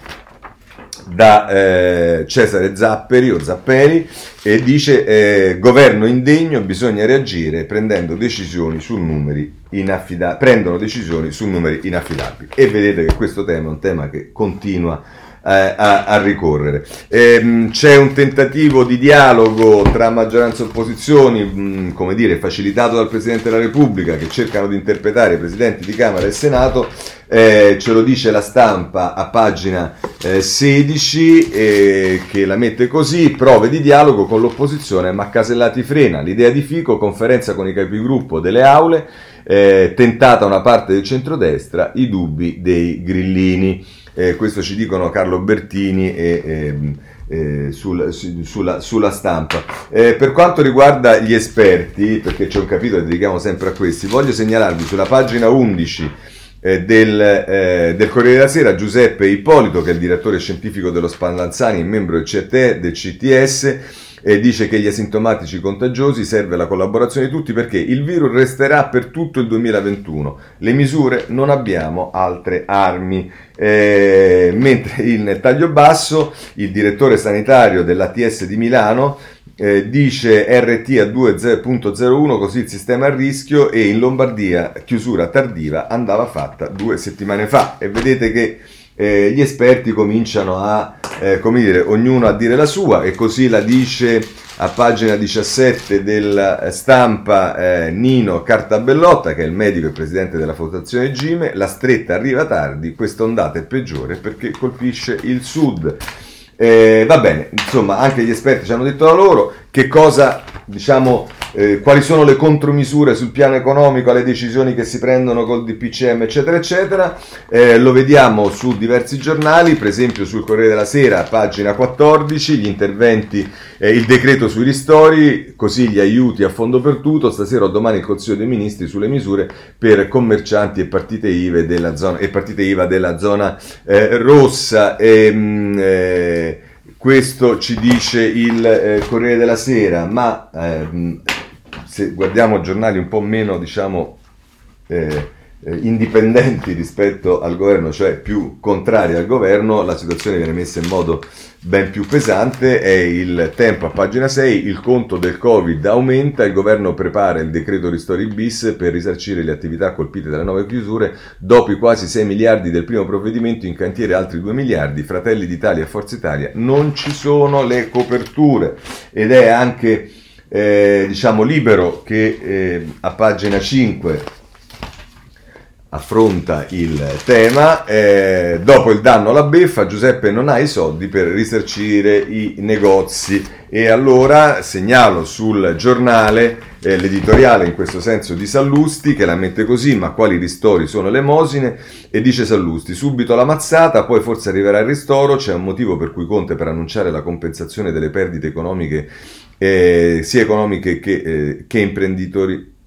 da eh, Cesare Zapperi o Zapperi e dice eh, governo indegno bisogna reagire prendendo decisioni su numeri inaffidabili prendono decisioni su numeri inaffidabili e vedete che questo tema è un tema che continua a, a, a ricorrere. Ehm, c'è un tentativo di dialogo tra maggioranza e opposizioni, mh, come dire, facilitato dal Presidente della Repubblica, che cercano di interpretare i Presidenti di Camera e Senato, eh, ce lo dice la stampa a pagina eh, 16 eh, che la mette così, prove di dialogo con l'opposizione ma Casellati frena, l'idea di Fico, conferenza con i capigruppo delle aule, eh, tentata una parte del centrodestra, i dubbi dei grillini. Eh, questo ci dicono Carlo Bertini e... Ehm, eh, sul, su, sulla, sulla, stampa. Eh, per quanto riguarda gli esperti, perché c'è un capitolo che dedichiamo sempre a questi, voglio segnalarvi sulla pagina 11 eh, del, eh, del, Corriere della Sera Giuseppe Ippolito, che è il direttore scientifico dello Spallanzani e membro del, CT, del CTS, e dice che gli asintomatici contagiosi serve la collaborazione di tutti perché il virus resterà per tutto il 2021. Le misure non abbiamo altre armi. Eh, mentre in taglio basso il direttore sanitario dell'ATS di Milano eh, dice RT a 2.01 così il sistema a rischio e in Lombardia chiusura tardiva andava fatta due settimane fa e vedete che eh, gli esperti cominciano a, eh, come dire, ognuno a dire la sua e così la dice a pagina 17 della stampa eh, Nino Cartabellotta, che è il medico e presidente della fondazione Gime, la stretta arriva tardi, questa ondata è peggiore perché colpisce il sud. Eh, va bene, insomma, anche gli esperti ci hanno detto la loro che cosa, diciamo, eh, quali sono le contromisure sul piano economico alle decisioni che si prendono col DPCM, eccetera, eccetera. Eh, lo vediamo su diversi giornali, per esempio sul Corriere della Sera, pagina 14, gli interventi, eh, il decreto sui ristori, così gli aiuti a fondo perduto, stasera o domani il Consiglio dei Ministri sulle misure per commercianti e partite IVA della zona, IVA della zona eh, rossa. Ehm, eh, questo ci dice il eh, Corriere della Sera, ma ehm, se guardiamo giornali un po' meno, diciamo, eh, eh, indipendenti rispetto al governo, cioè più contrari al governo, la situazione viene messa in modo ben più pesante. È il tempo a pagina 6, il conto del Covid aumenta, il governo prepara il decreto ristori bis per risarcire le attività colpite dalle nuove chiusure, dopo i quasi 6 miliardi del primo provvedimento in cantiere altri 2 miliardi, Fratelli d'Italia e Forza Italia non ci sono le coperture ed è anche eh, diciamo libero che eh, a pagina 5 affronta il tema. Eh, dopo il danno alla beffa, Giuseppe non ha i soldi per risarcire i negozi. E allora segnalo sul giornale eh, l'editoriale in questo senso di Sallusti che la mette così: ma quali ristori sono elemosine? E dice Sallusti: subito la mazzata, poi forse arriverà il ristoro. C'è un motivo per cui Conte per annunciare la compensazione delle perdite economiche, eh, sia economiche che, eh, che imprenditori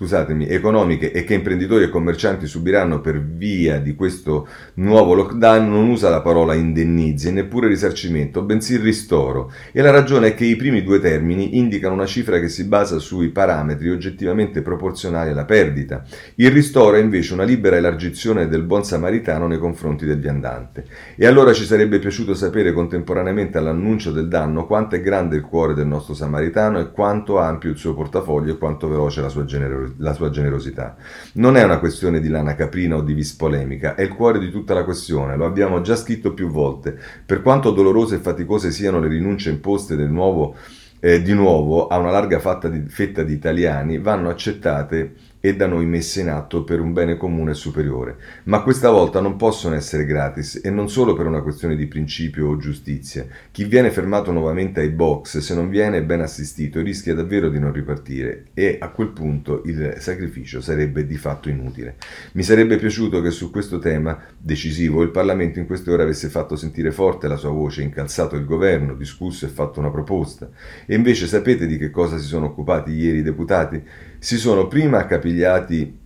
scusatemi, economiche e che imprenditori e commercianti subiranno per via di questo nuovo lockdown non usa la parola indennizi e neppure risarcimento, bensì ristoro. E la ragione è che i primi due termini indicano una cifra che si basa sui parametri oggettivamente proporzionali alla perdita. Il ristoro è invece una libera elargizione del buon samaritano nei confronti del viandante. E allora ci sarebbe piaciuto sapere contemporaneamente all'annuncio del danno quanto è grande il cuore del nostro samaritano e quanto ampio il suo portafoglio e quanto veloce la sua generosità la sua generosità. Non è una questione di lana caprina o di vis polemica, è il cuore di tutta la questione, lo abbiamo già scritto più volte. Per quanto dolorose e faticose siano le rinunce imposte del nuovo, eh, di nuovo a una larga di, fetta di italiani, vanno accettate e da noi messe in atto per un bene comune superiore. Ma questa volta non possono essere gratis e non solo per una questione di principio o giustizia. Chi viene fermato nuovamente ai box, se non viene ben assistito, rischia davvero di non ripartire e a quel punto il sacrificio sarebbe di fatto inutile. Mi sarebbe piaciuto che su questo tema decisivo il Parlamento in queste ore avesse fatto sentire forte la sua voce, incalzato il governo, discusso e fatto una proposta. E invece sapete di che cosa si sono occupati ieri i deputati? Si sono prima accapigliati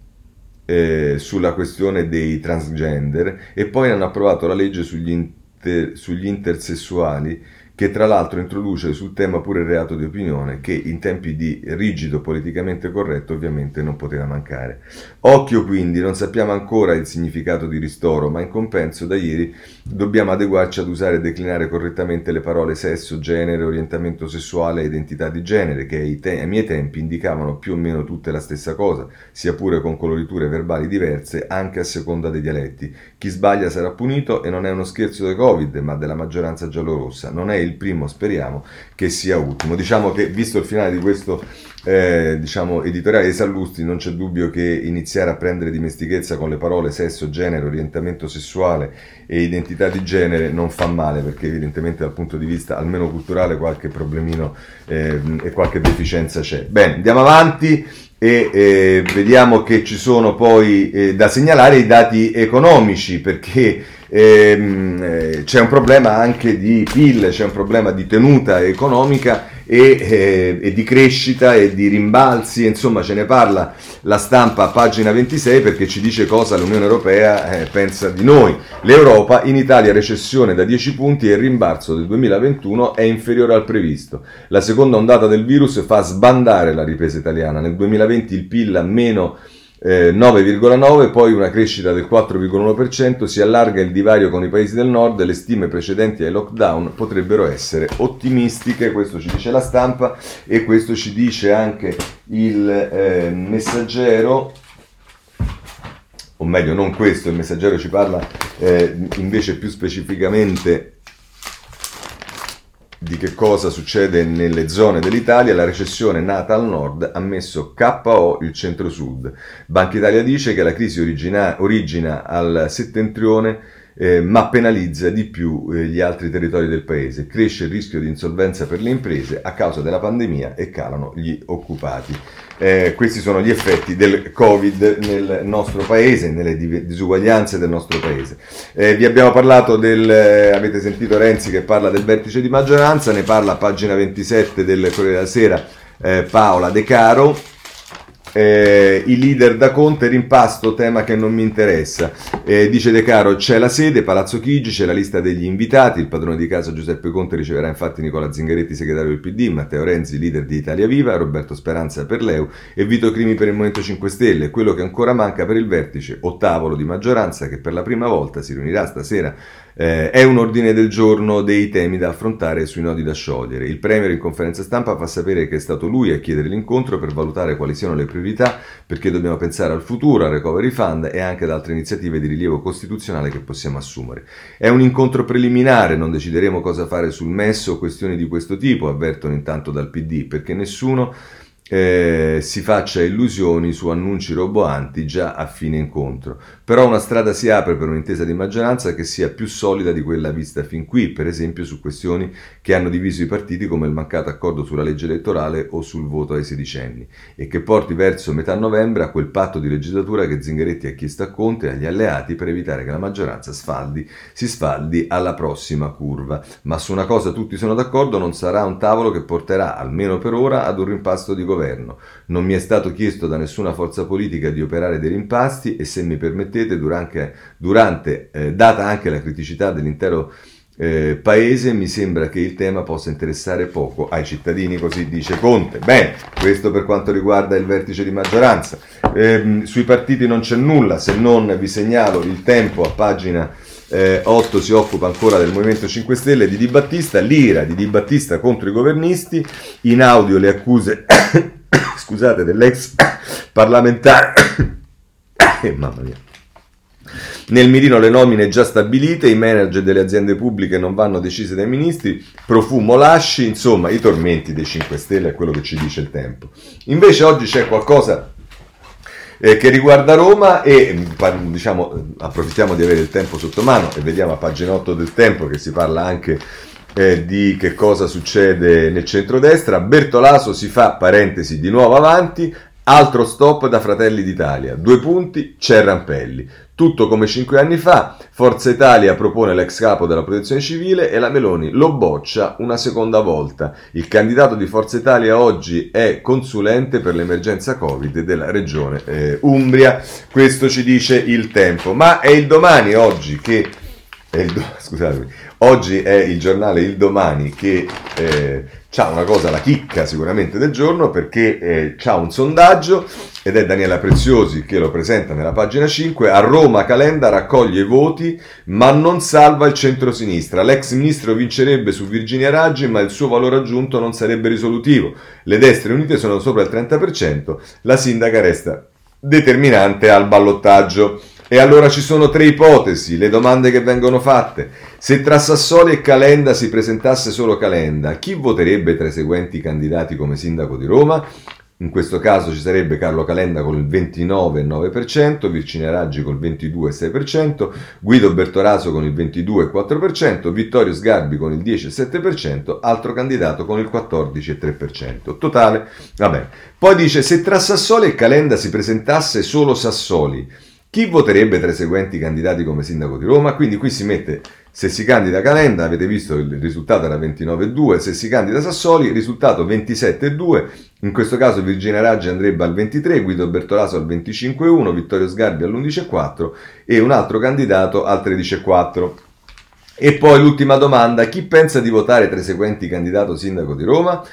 eh, sulla questione dei transgender e poi hanno approvato la legge sugli, inter, sugli intersessuali che tra l'altro introduce sul tema pure il reato di opinione, che in tempi di rigido politicamente corretto ovviamente non poteva mancare. Occhio quindi, non sappiamo ancora il significato di ristoro, ma in compenso da ieri dobbiamo adeguarci ad usare e declinare correttamente le parole sesso, genere, orientamento sessuale e identità di genere, che ai, te- ai miei tempi indicavano più o meno tutte la stessa cosa, sia pure con coloriture verbali diverse, anche a seconda dei dialetti. Chi sbaglia sarà punito e non è uno scherzo del Covid, ma della maggioranza giallorossa. Non è il primo, speriamo, che sia ultimo. Diciamo che, visto il finale di questo eh, diciamo, editoriale di Sallusti, non c'è dubbio che iniziare a prendere dimestichezza con le parole sesso, genere, orientamento sessuale e identità di genere non fa male, perché evidentemente dal punto di vista almeno culturale qualche problemino eh, e qualche deficienza c'è. Bene, andiamo avanti e eh, vediamo che ci sono poi eh, da segnalare i dati economici perché ehm, eh, c'è un problema anche di PIL, c'è un problema di tenuta economica e, eh, e, di crescita e di rimbalzi, insomma ce ne parla la stampa a pagina 26 perché ci dice cosa l'Unione Europea eh, pensa di noi. L'Europa in Italia recessione da 10 punti e il rimbalzo del 2021 è inferiore al previsto. La seconda ondata del virus fa sbandare la ripresa italiana. Nel 2020 il PIL a meno 9,9, eh, poi una crescita del 4,1%, si allarga il divario con i paesi del nord, le stime precedenti ai lockdown potrebbero essere ottimistiche, questo ci dice la stampa e questo ci dice anche il eh, messaggero o meglio non questo, il messaggero ci parla eh, invece più specificamente di che cosa succede nelle zone dell'Italia, la recessione nata al nord ha messo KO il centro-sud. Banca Italia dice che la crisi origina, origina al settentrione eh, ma penalizza di più eh, gli altri territori del paese. Cresce il rischio di insolvenza per le imprese a causa della pandemia e calano gli occupati. Eh, questi sono gli effetti del Covid nel nostro paese, nelle disuguaglianze del nostro paese. Eh, vi abbiamo parlato del, eh, avete sentito Renzi che parla del vertice di maggioranza, ne parla a pagina 27 del Corriere della Sera eh, Paola De Caro eh, i leader da Conte, rimpasto, tema che non mi interessa. Eh, dice De Caro, c'è la sede, Palazzo Chigi, c'è la lista degli invitati, il padrone di casa Giuseppe Conte riceverà infatti Nicola Zingaretti, segretario del PD, Matteo Renzi, leader di Italia Viva, Roberto Speranza per l'EU e Vito Crimi per il Movimento 5 Stelle. Quello che ancora manca per il vertice o tavolo di maggioranza che per la prima volta si riunirà stasera eh, è un ordine del giorno dei temi da affrontare sui nodi da sciogliere. Il Premier in conferenza stampa fa sapere che è stato lui a chiedere l'incontro per valutare quali siano le priorità, perché dobbiamo pensare al futuro, al recovery fund e anche ad altre iniziative di rilievo costituzionale che possiamo assumere. È un incontro preliminare, non decideremo cosa fare sul MES o questioni di questo tipo, avvertono intanto dal PD, perché nessuno eh, si faccia illusioni su annunci roboanti già a fine incontro. Però una strada si apre per un'intesa di maggioranza che sia più solida di quella vista fin qui, per esempio su questioni che hanno diviso i partiti come il mancato accordo sulla legge elettorale o sul voto ai sedicenni, e che porti verso metà novembre a quel patto di legislatura che Zingaretti ha chiesto a Conte e agli alleati per evitare che la maggioranza sfaldi, si sfaldi alla prossima curva. Ma su una cosa tutti sono d'accordo, non sarà un tavolo che porterà, almeno per ora, ad un rimpasto di governo. Non mi è stato chiesto da nessuna forza politica di operare dei rimpasti e se mi permettete, durante, durante eh, data anche la criticità dell'intero eh, paese, mi sembra che il tema possa interessare poco ai cittadini, così dice Conte. Bene, questo per quanto riguarda il vertice di maggioranza. Eh, sui partiti non c'è nulla, se non vi segnalo il tempo a pagina eh, 8 si occupa ancora del Movimento 5 Stelle di Di Battista, l'ira di Di Battista contro i governisti, in audio le accuse, scusate, dell'ex parlamentare, eh, mamma mia. Nel mirino le nomine già stabilite, i manager delle aziende pubbliche non vanno decise dai ministri, profumo lasci, insomma i tormenti dei 5 Stelle è quello che ci dice il tempo. Invece oggi c'è qualcosa eh, che riguarda Roma e diciamo, approfittiamo di avere il tempo sotto mano e vediamo a pagina 8 del tempo che si parla anche eh, di che cosa succede nel centrodestra. Bertolaso si fa, parentesi, di nuovo avanti, altro stop da Fratelli d'Italia, due punti, c'è Rampelli. Tutto come cinque anni fa, Forza Italia propone l'ex capo della protezione civile e la Meloni lo boccia una seconda volta. Il candidato di Forza Italia oggi è consulente per l'emergenza Covid della regione eh, Umbria. Questo ci dice il tempo. Ma è il domani oggi che... Do... Scusatemi. Oggi è il giornale Il Domani che eh, ha una cosa, la chicca sicuramente del giorno, perché eh, ha un sondaggio ed è Daniela Preziosi che lo presenta nella pagina 5. A Roma Calenda raccoglie i voti ma non salva il centro-sinistra. L'ex ministro vincerebbe su Virginia Raggi ma il suo valore aggiunto non sarebbe risolutivo. Le destre unite sono sopra il 30%, la sindaca resta determinante al ballottaggio. E allora ci sono tre ipotesi, le domande che vengono fatte. Se tra Sassoli e Calenda si presentasse solo Calenda, chi voterebbe tra i seguenti candidati come sindaco di Roma? In questo caso ci sarebbe Carlo Calenda con il 29,9%, Virginia Raggi con il 22,6%, Guido Bertoraso con il 22,4%, Vittorio Sgarbi con il 10,7%, altro candidato con il 14,3%. Totale, vabbè. Poi dice se tra Sassoli e Calenda si presentasse solo Sassoli, chi voterebbe tra i seguenti candidati come sindaco di Roma? Quindi qui si mette se si candida Calenda, avete visto il risultato era 29,2, se si candida Sassoli, risultato 27,2, in questo caso Virginia Raggi andrebbe al 23, Guido Bertolaso al 25,1, Vittorio Sgarbi all'11,4 e un altro candidato al 13,4. E poi l'ultima domanda, chi pensa di votare tra i seguenti candidato sindaco di Roma?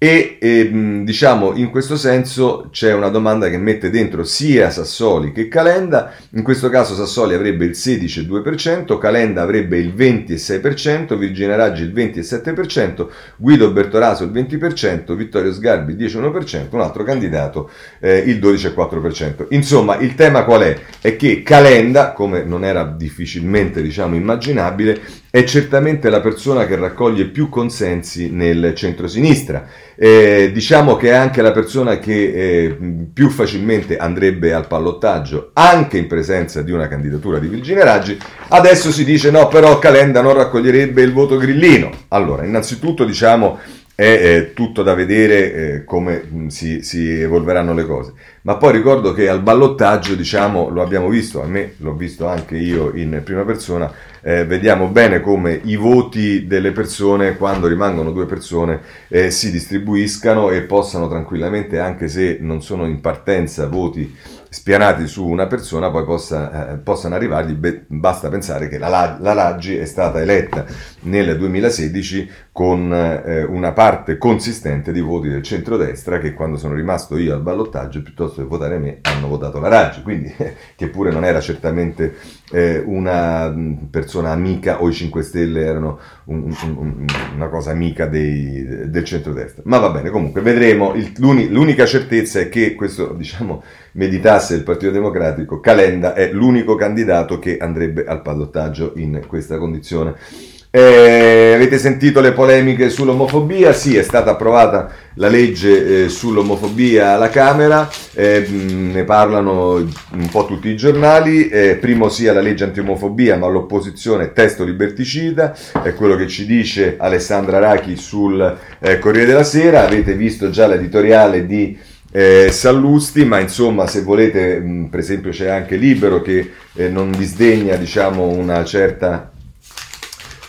E eh, diciamo in questo senso c'è una domanda che mette dentro sia Sassoli che Calenda, in questo caso Sassoli avrebbe il 16,2%, Calenda avrebbe il 26%, Virginia Raggi il 27%, Guido Bertoraso il 20%, Vittorio Sgarbi il 10,1%, un altro candidato eh, il 12,4%. Insomma il tema qual è? È che Calenda, come non era difficilmente diciamo immaginabile, è certamente la persona che raccoglie più consensi nel centro-sinistra. Eh, diciamo che è anche la persona che eh, più facilmente andrebbe al pallottaggio, anche in presenza di una candidatura di Virginia Raggi. Adesso si dice no, però Calenda non raccoglierebbe il voto grillino. Allora, innanzitutto diciamo è eh, tutto da vedere eh, come mh, si, si, evolveranno le cose. Ma poi ricordo che al ballottaggio, diciamo, lo abbiamo visto, a me l'ho visto anche io in prima persona, eh, vediamo bene come i voti delle persone, quando rimangono due persone, eh, si distribuiscano e possano tranquillamente, anche se non sono in partenza voti spianati su una persona poi possa, eh, possano arrivargli, beh, basta pensare che la, la Raggi è stata eletta nel 2016 con eh, una parte consistente di voti del centrodestra che quando sono rimasto io al ballottaggio piuttosto che votare me hanno votato la Raggi, quindi che pure non era certamente eh, una persona amica o i 5 Stelle erano un, un, una cosa amica dei, del centrodestra. Ma va bene, comunque vedremo, il, l'unica certezza è che questo diciamo meditasse il Partito Democratico, Calenda è l'unico candidato che andrebbe al ballottaggio in questa condizione. Eh, avete sentito le polemiche sull'omofobia? Sì, è stata approvata la legge eh, sull'omofobia alla Camera, eh, ne parlano un po' tutti i giornali, eh, primo sia la legge anti-omofobia, ma l'opposizione testo liberticida, è quello che ci dice Alessandra Rachi sul eh, Corriere della Sera, avete visto già l'editoriale di eh, Sallusti, ma insomma se volete, mh, per esempio c'è anche Libero che eh, non disdegna diciamo, una certa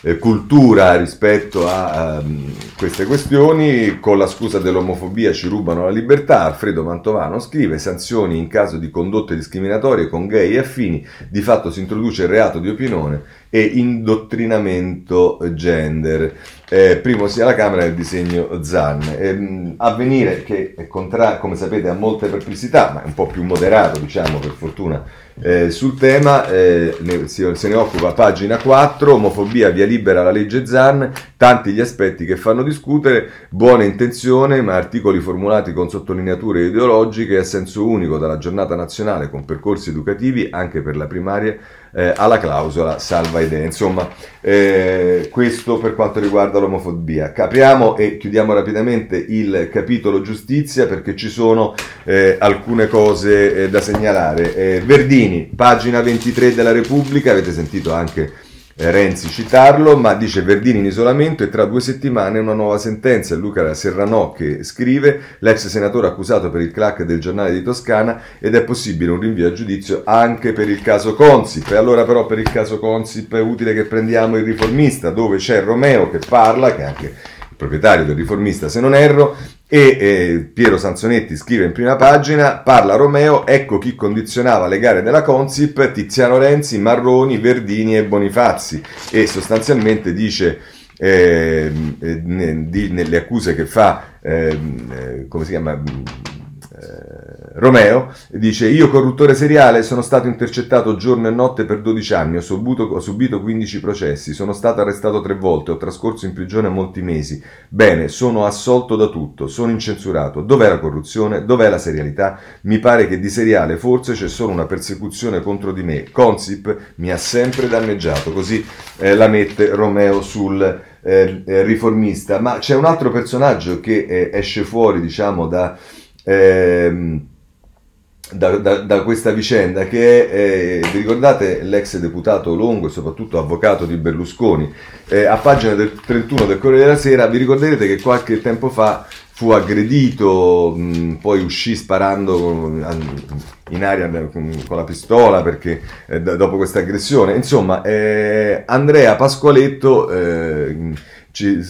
eh, cultura rispetto a um, queste questioni. Con la scusa dell'omofobia ci rubano la libertà. Alfredo Mantovano scrive: sanzioni in caso di condotte discriminatorie con gay e affini. Di fatto si introduce il reato di opinione e indottrinamento gender. Eh, primo sia la Camera del disegno ZAN. Eh, avvenire che, contra- come sapete, ha molte perplessità, ma è un po' più moderato, diciamo, per fortuna, eh, sul tema. Eh, ne, si, se ne occupa pagina 4, omofobia via libera la legge ZAN, tanti gli aspetti che fanno discutere, buona intenzione, ma articoli formulati con sottolineature ideologiche a senso unico dalla giornata nazionale con percorsi educativi anche per la primaria eh, alla clausola salva idee. Insomma, eh, questo per quanto riguarda l'omofobia. Capriamo e chiudiamo rapidamente il capitolo giustizia perché ci sono eh, alcune cose eh, da segnalare. Eh, Verdini, pagina 23 della Repubblica, avete sentito anche Renzi citarlo, ma dice Verdini in isolamento e tra due settimane una nuova sentenza. Luca Serranò che scrive, l'ex senatore accusato per il crack del giornale di Toscana ed è possibile un rinvio a giudizio anche per il caso Consip. E allora però per il caso Consip è utile che prendiamo il riformista, dove c'è Romeo che parla, che è anche il proprietario del riformista se non erro, E eh, Piero Sanzonetti scrive in prima pagina, parla Romeo, ecco chi condizionava le gare della Consip, Tiziano Renzi, Marroni, Verdini e Bonifazzi. E sostanzialmente dice, eh, eh, nelle accuse che fa, ehm, eh, come si chiama? Romeo dice io corruttore seriale sono stato intercettato giorno e notte per 12 anni, ho subito, ho subito 15 processi, sono stato arrestato tre volte, ho trascorso in prigione molti mesi. Bene, sono assolto da tutto, sono incensurato. Dov'è la corruzione? Dov'è la serialità? Mi pare che di seriale forse c'è solo una persecuzione contro di me. Consip mi ha sempre danneggiato, così eh, la mette Romeo sul eh, eh riformista. Ma c'è un altro personaggio che eh, esce fuori, diciamo, da ehm, da, da, da, questa vicenda che eh, vi ricordate l'ex deputato Longo e soprattutto avvocato di Berlusconi eh, a pagina del 31 del Corriere della Sera vi ricorderete che qualche tempo fa fu aggredito mh, poi uscì sparando in aria con, con la pistola perché eh, dopo questa aggressione. Insomma eh, Andrea Pasqualetto eh, ci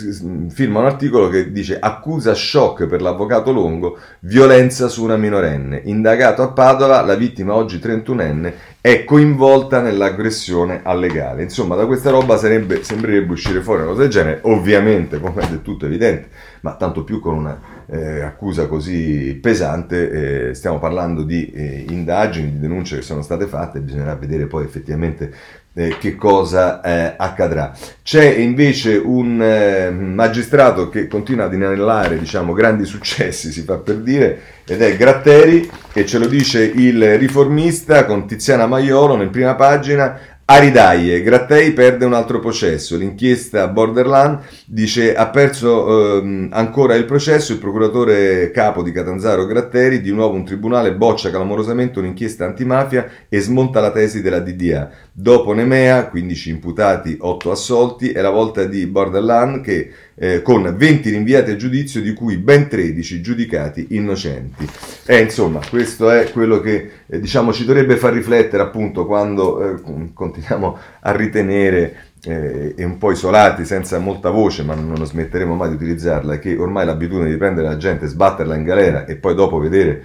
firma un articolo che dice accusa shock per l'avvocato Longo, violenza su una minorenne. Indagato a Padova, la vittima oggi 31enne è coinvolta nell'aggressione allegale. Insomma, da questa roba sarebbe, sembrerebbe uscire fuori una cosa del genere, ovviamente, come è del tutto evidente, ma tanto più con una eh, accusa così pesante, eh, stiamo parlando di eh, indagini, di denunce che sono state fatte, bisognerà vedere poi effettivamente eh, che cosa eh, accadrà. C'è invece un eh, magistrato che continua ad inanellare diciamo, grandi successi, si fa per dire, ed è Gratteri, che ce lo dice il riformista con Tiziana Maiolo nel prima pagina, Aridaie, Grattei perde un altro processo. L'inchiesta Borderland dice ha perso ehm, ancora il processo. Il procuratore capo di Catanzaro Gratteri, di nuovo un tribunale, boccia clamorosamente un'inchiesta antimafia e smonta la tesi della DDA. Dopo Nemea, 15 imputati, 8 assolti, è la volta di Borderland che eh, con 20 rinviati a giudizio di cui ben 13 giudicati innocenti. E insomma, questo è quello che eh, diciamo ci dovrebbe far riflettere appunto quando eh, continuiamo a ritenere eh, e un po' isolati, senza molta voce, ma non smetteremo mai di utilizzarla, che ormai l'abitudine di prendere la gente, sbatterla in galera e poi dopo vedere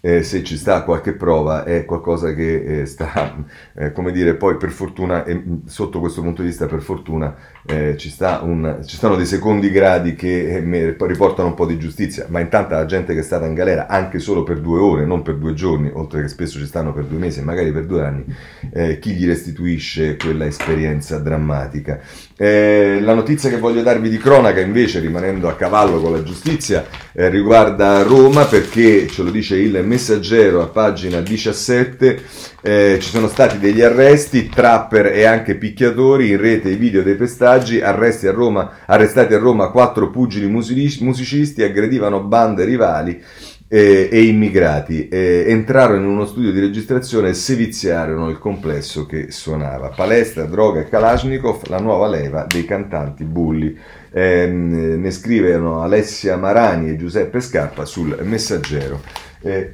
eh, se ci sta qualche prova è qualcosa che eh, sta, eh, come dire, poi per fortuna, e sotto questo punto di vista per fortuna eh, ci, sta un, ci stanno dei secondi gradi che eh, riportano un po' di giustizia, ma intanto la gente che è stata in galera anche solo per due ore, non per due giorni, oltre che spesso ci stanno per due mesi magari per due anni, eh, chi gli restituisce quella esperienza drammatica. La notizia che voglio darvi di cronaca invece, rimanendo a cavallo con la giustizia, riguarda Roma perché ce lo dice il Messaggero a pagina 17 eh, ci sono stati degli arresti, trapper e anche picchiatori, in rete i video dei pestaggi, arresti a Roma, arrestati a Roma quattro pugili musicisti, aggredivano bande rivali eh, e immigrati. Eh, entrarono in uno studio di registrazione e seviziarono il complesso che suonava. Palestra, droga e Kalashnikov, la nuova leva dei cantanti bulli. Eh, ne scrivono Alessia Marani e Giuseppe Scarpa sul Messaggero. Eh,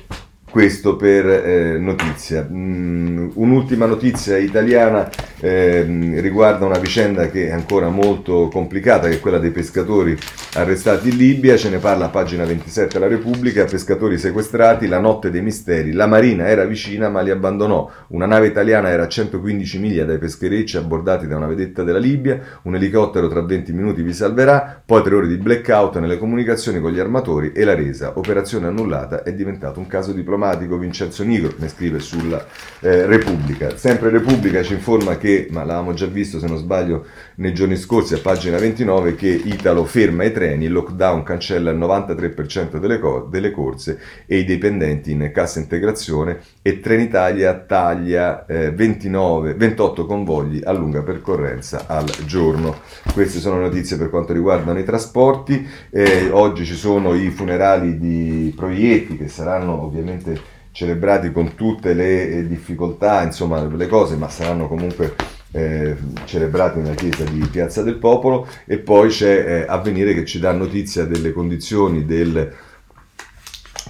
questo per eh, notizia. Mm, un'ultima notizia italiana eh, riguarda una vicenda che è ancora molto complicata, che è quella dei pescatori arrestati in Libia, ce ne parla a pagina 27 della Repubblica, pescatori sequestrati, la notte dei misteri, la marina era vicina ma li abbandonò, una nave italiana era a 115 miglia dai pescherecci abbordati da una vedetta della Libia, un elicottero tra 20 minuti vi salverà, poi tre ore di blackout nelle comunicazioni con gli armatori e la resa, operazione annullata, è diventato un caso diplomatico diplomatico Vincenzo Nigro, ne scrive sulla eh, Repubblica. Sempre Repubblica ci informa che, ma l'avevamo già visto se non sbaglio nei giorni scorsi a pagina 29, che Italo ferma i treni, il lockdown cancella il 93% delle, co- delle corse e i dipendenti in cassa integrazione e Trenitalia taglia eh, 29, 28 convogli a lunga percorrenza al giorno. Queste sono notizie per quanto riguardano i trasporti. Eh, oggi ci sono i funerali di Proietti che saranno ovviamente celebrati con tutte le eh, difficoltà, insomma le cose, ma saranno comunque eh, celebrati nella chiesa di Piazza del Popolo e poi c'è eh, Avvenire che ci dà notizia delle condizioni del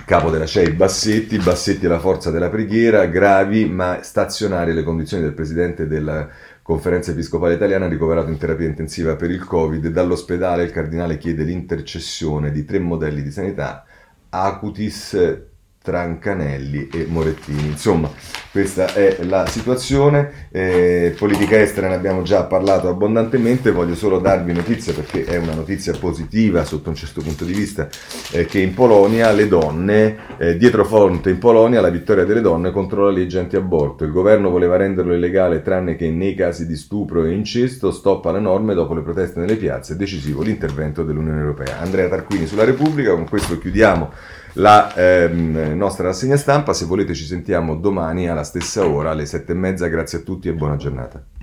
capo della CEI Bassetti, Bassetti è la forza della preghiera, gravi ma stazionarie le condizioni del presidente del Conferenza Episcopale Italiana ricoverato in terapia intensiva per il Covid. Dall'ospedale il cardinale chiede l'intercessione di tre modelli di sanità, Acutis, Trancanelli e Morettini. Insomma, questa è la situazione. Eh, politica estera ne abbiamo già parlato abbondantemente, voglio solo darvi notizia perché è una notizia positiva sotto un certo punto di vista, eh, che in Polonia le donne, eh, dietro fronte in Polonia la vittoria delle donne contro la legge anti-aborto. Il governo voleva renderlo illegale tranne che nei casi di stupro e incesto, stoppa le norme dopo le proteste nelle piazze, decisivo l'intervento dell'Unione Europea. Andrea Tarquini sulla Repubblica, con questo chiudiamo la ehm, nostra rassegna stampa. Se volete ci sentiamo domani alla stessa ora, alle sette e mezza. Grazie a tutti e buona giornata.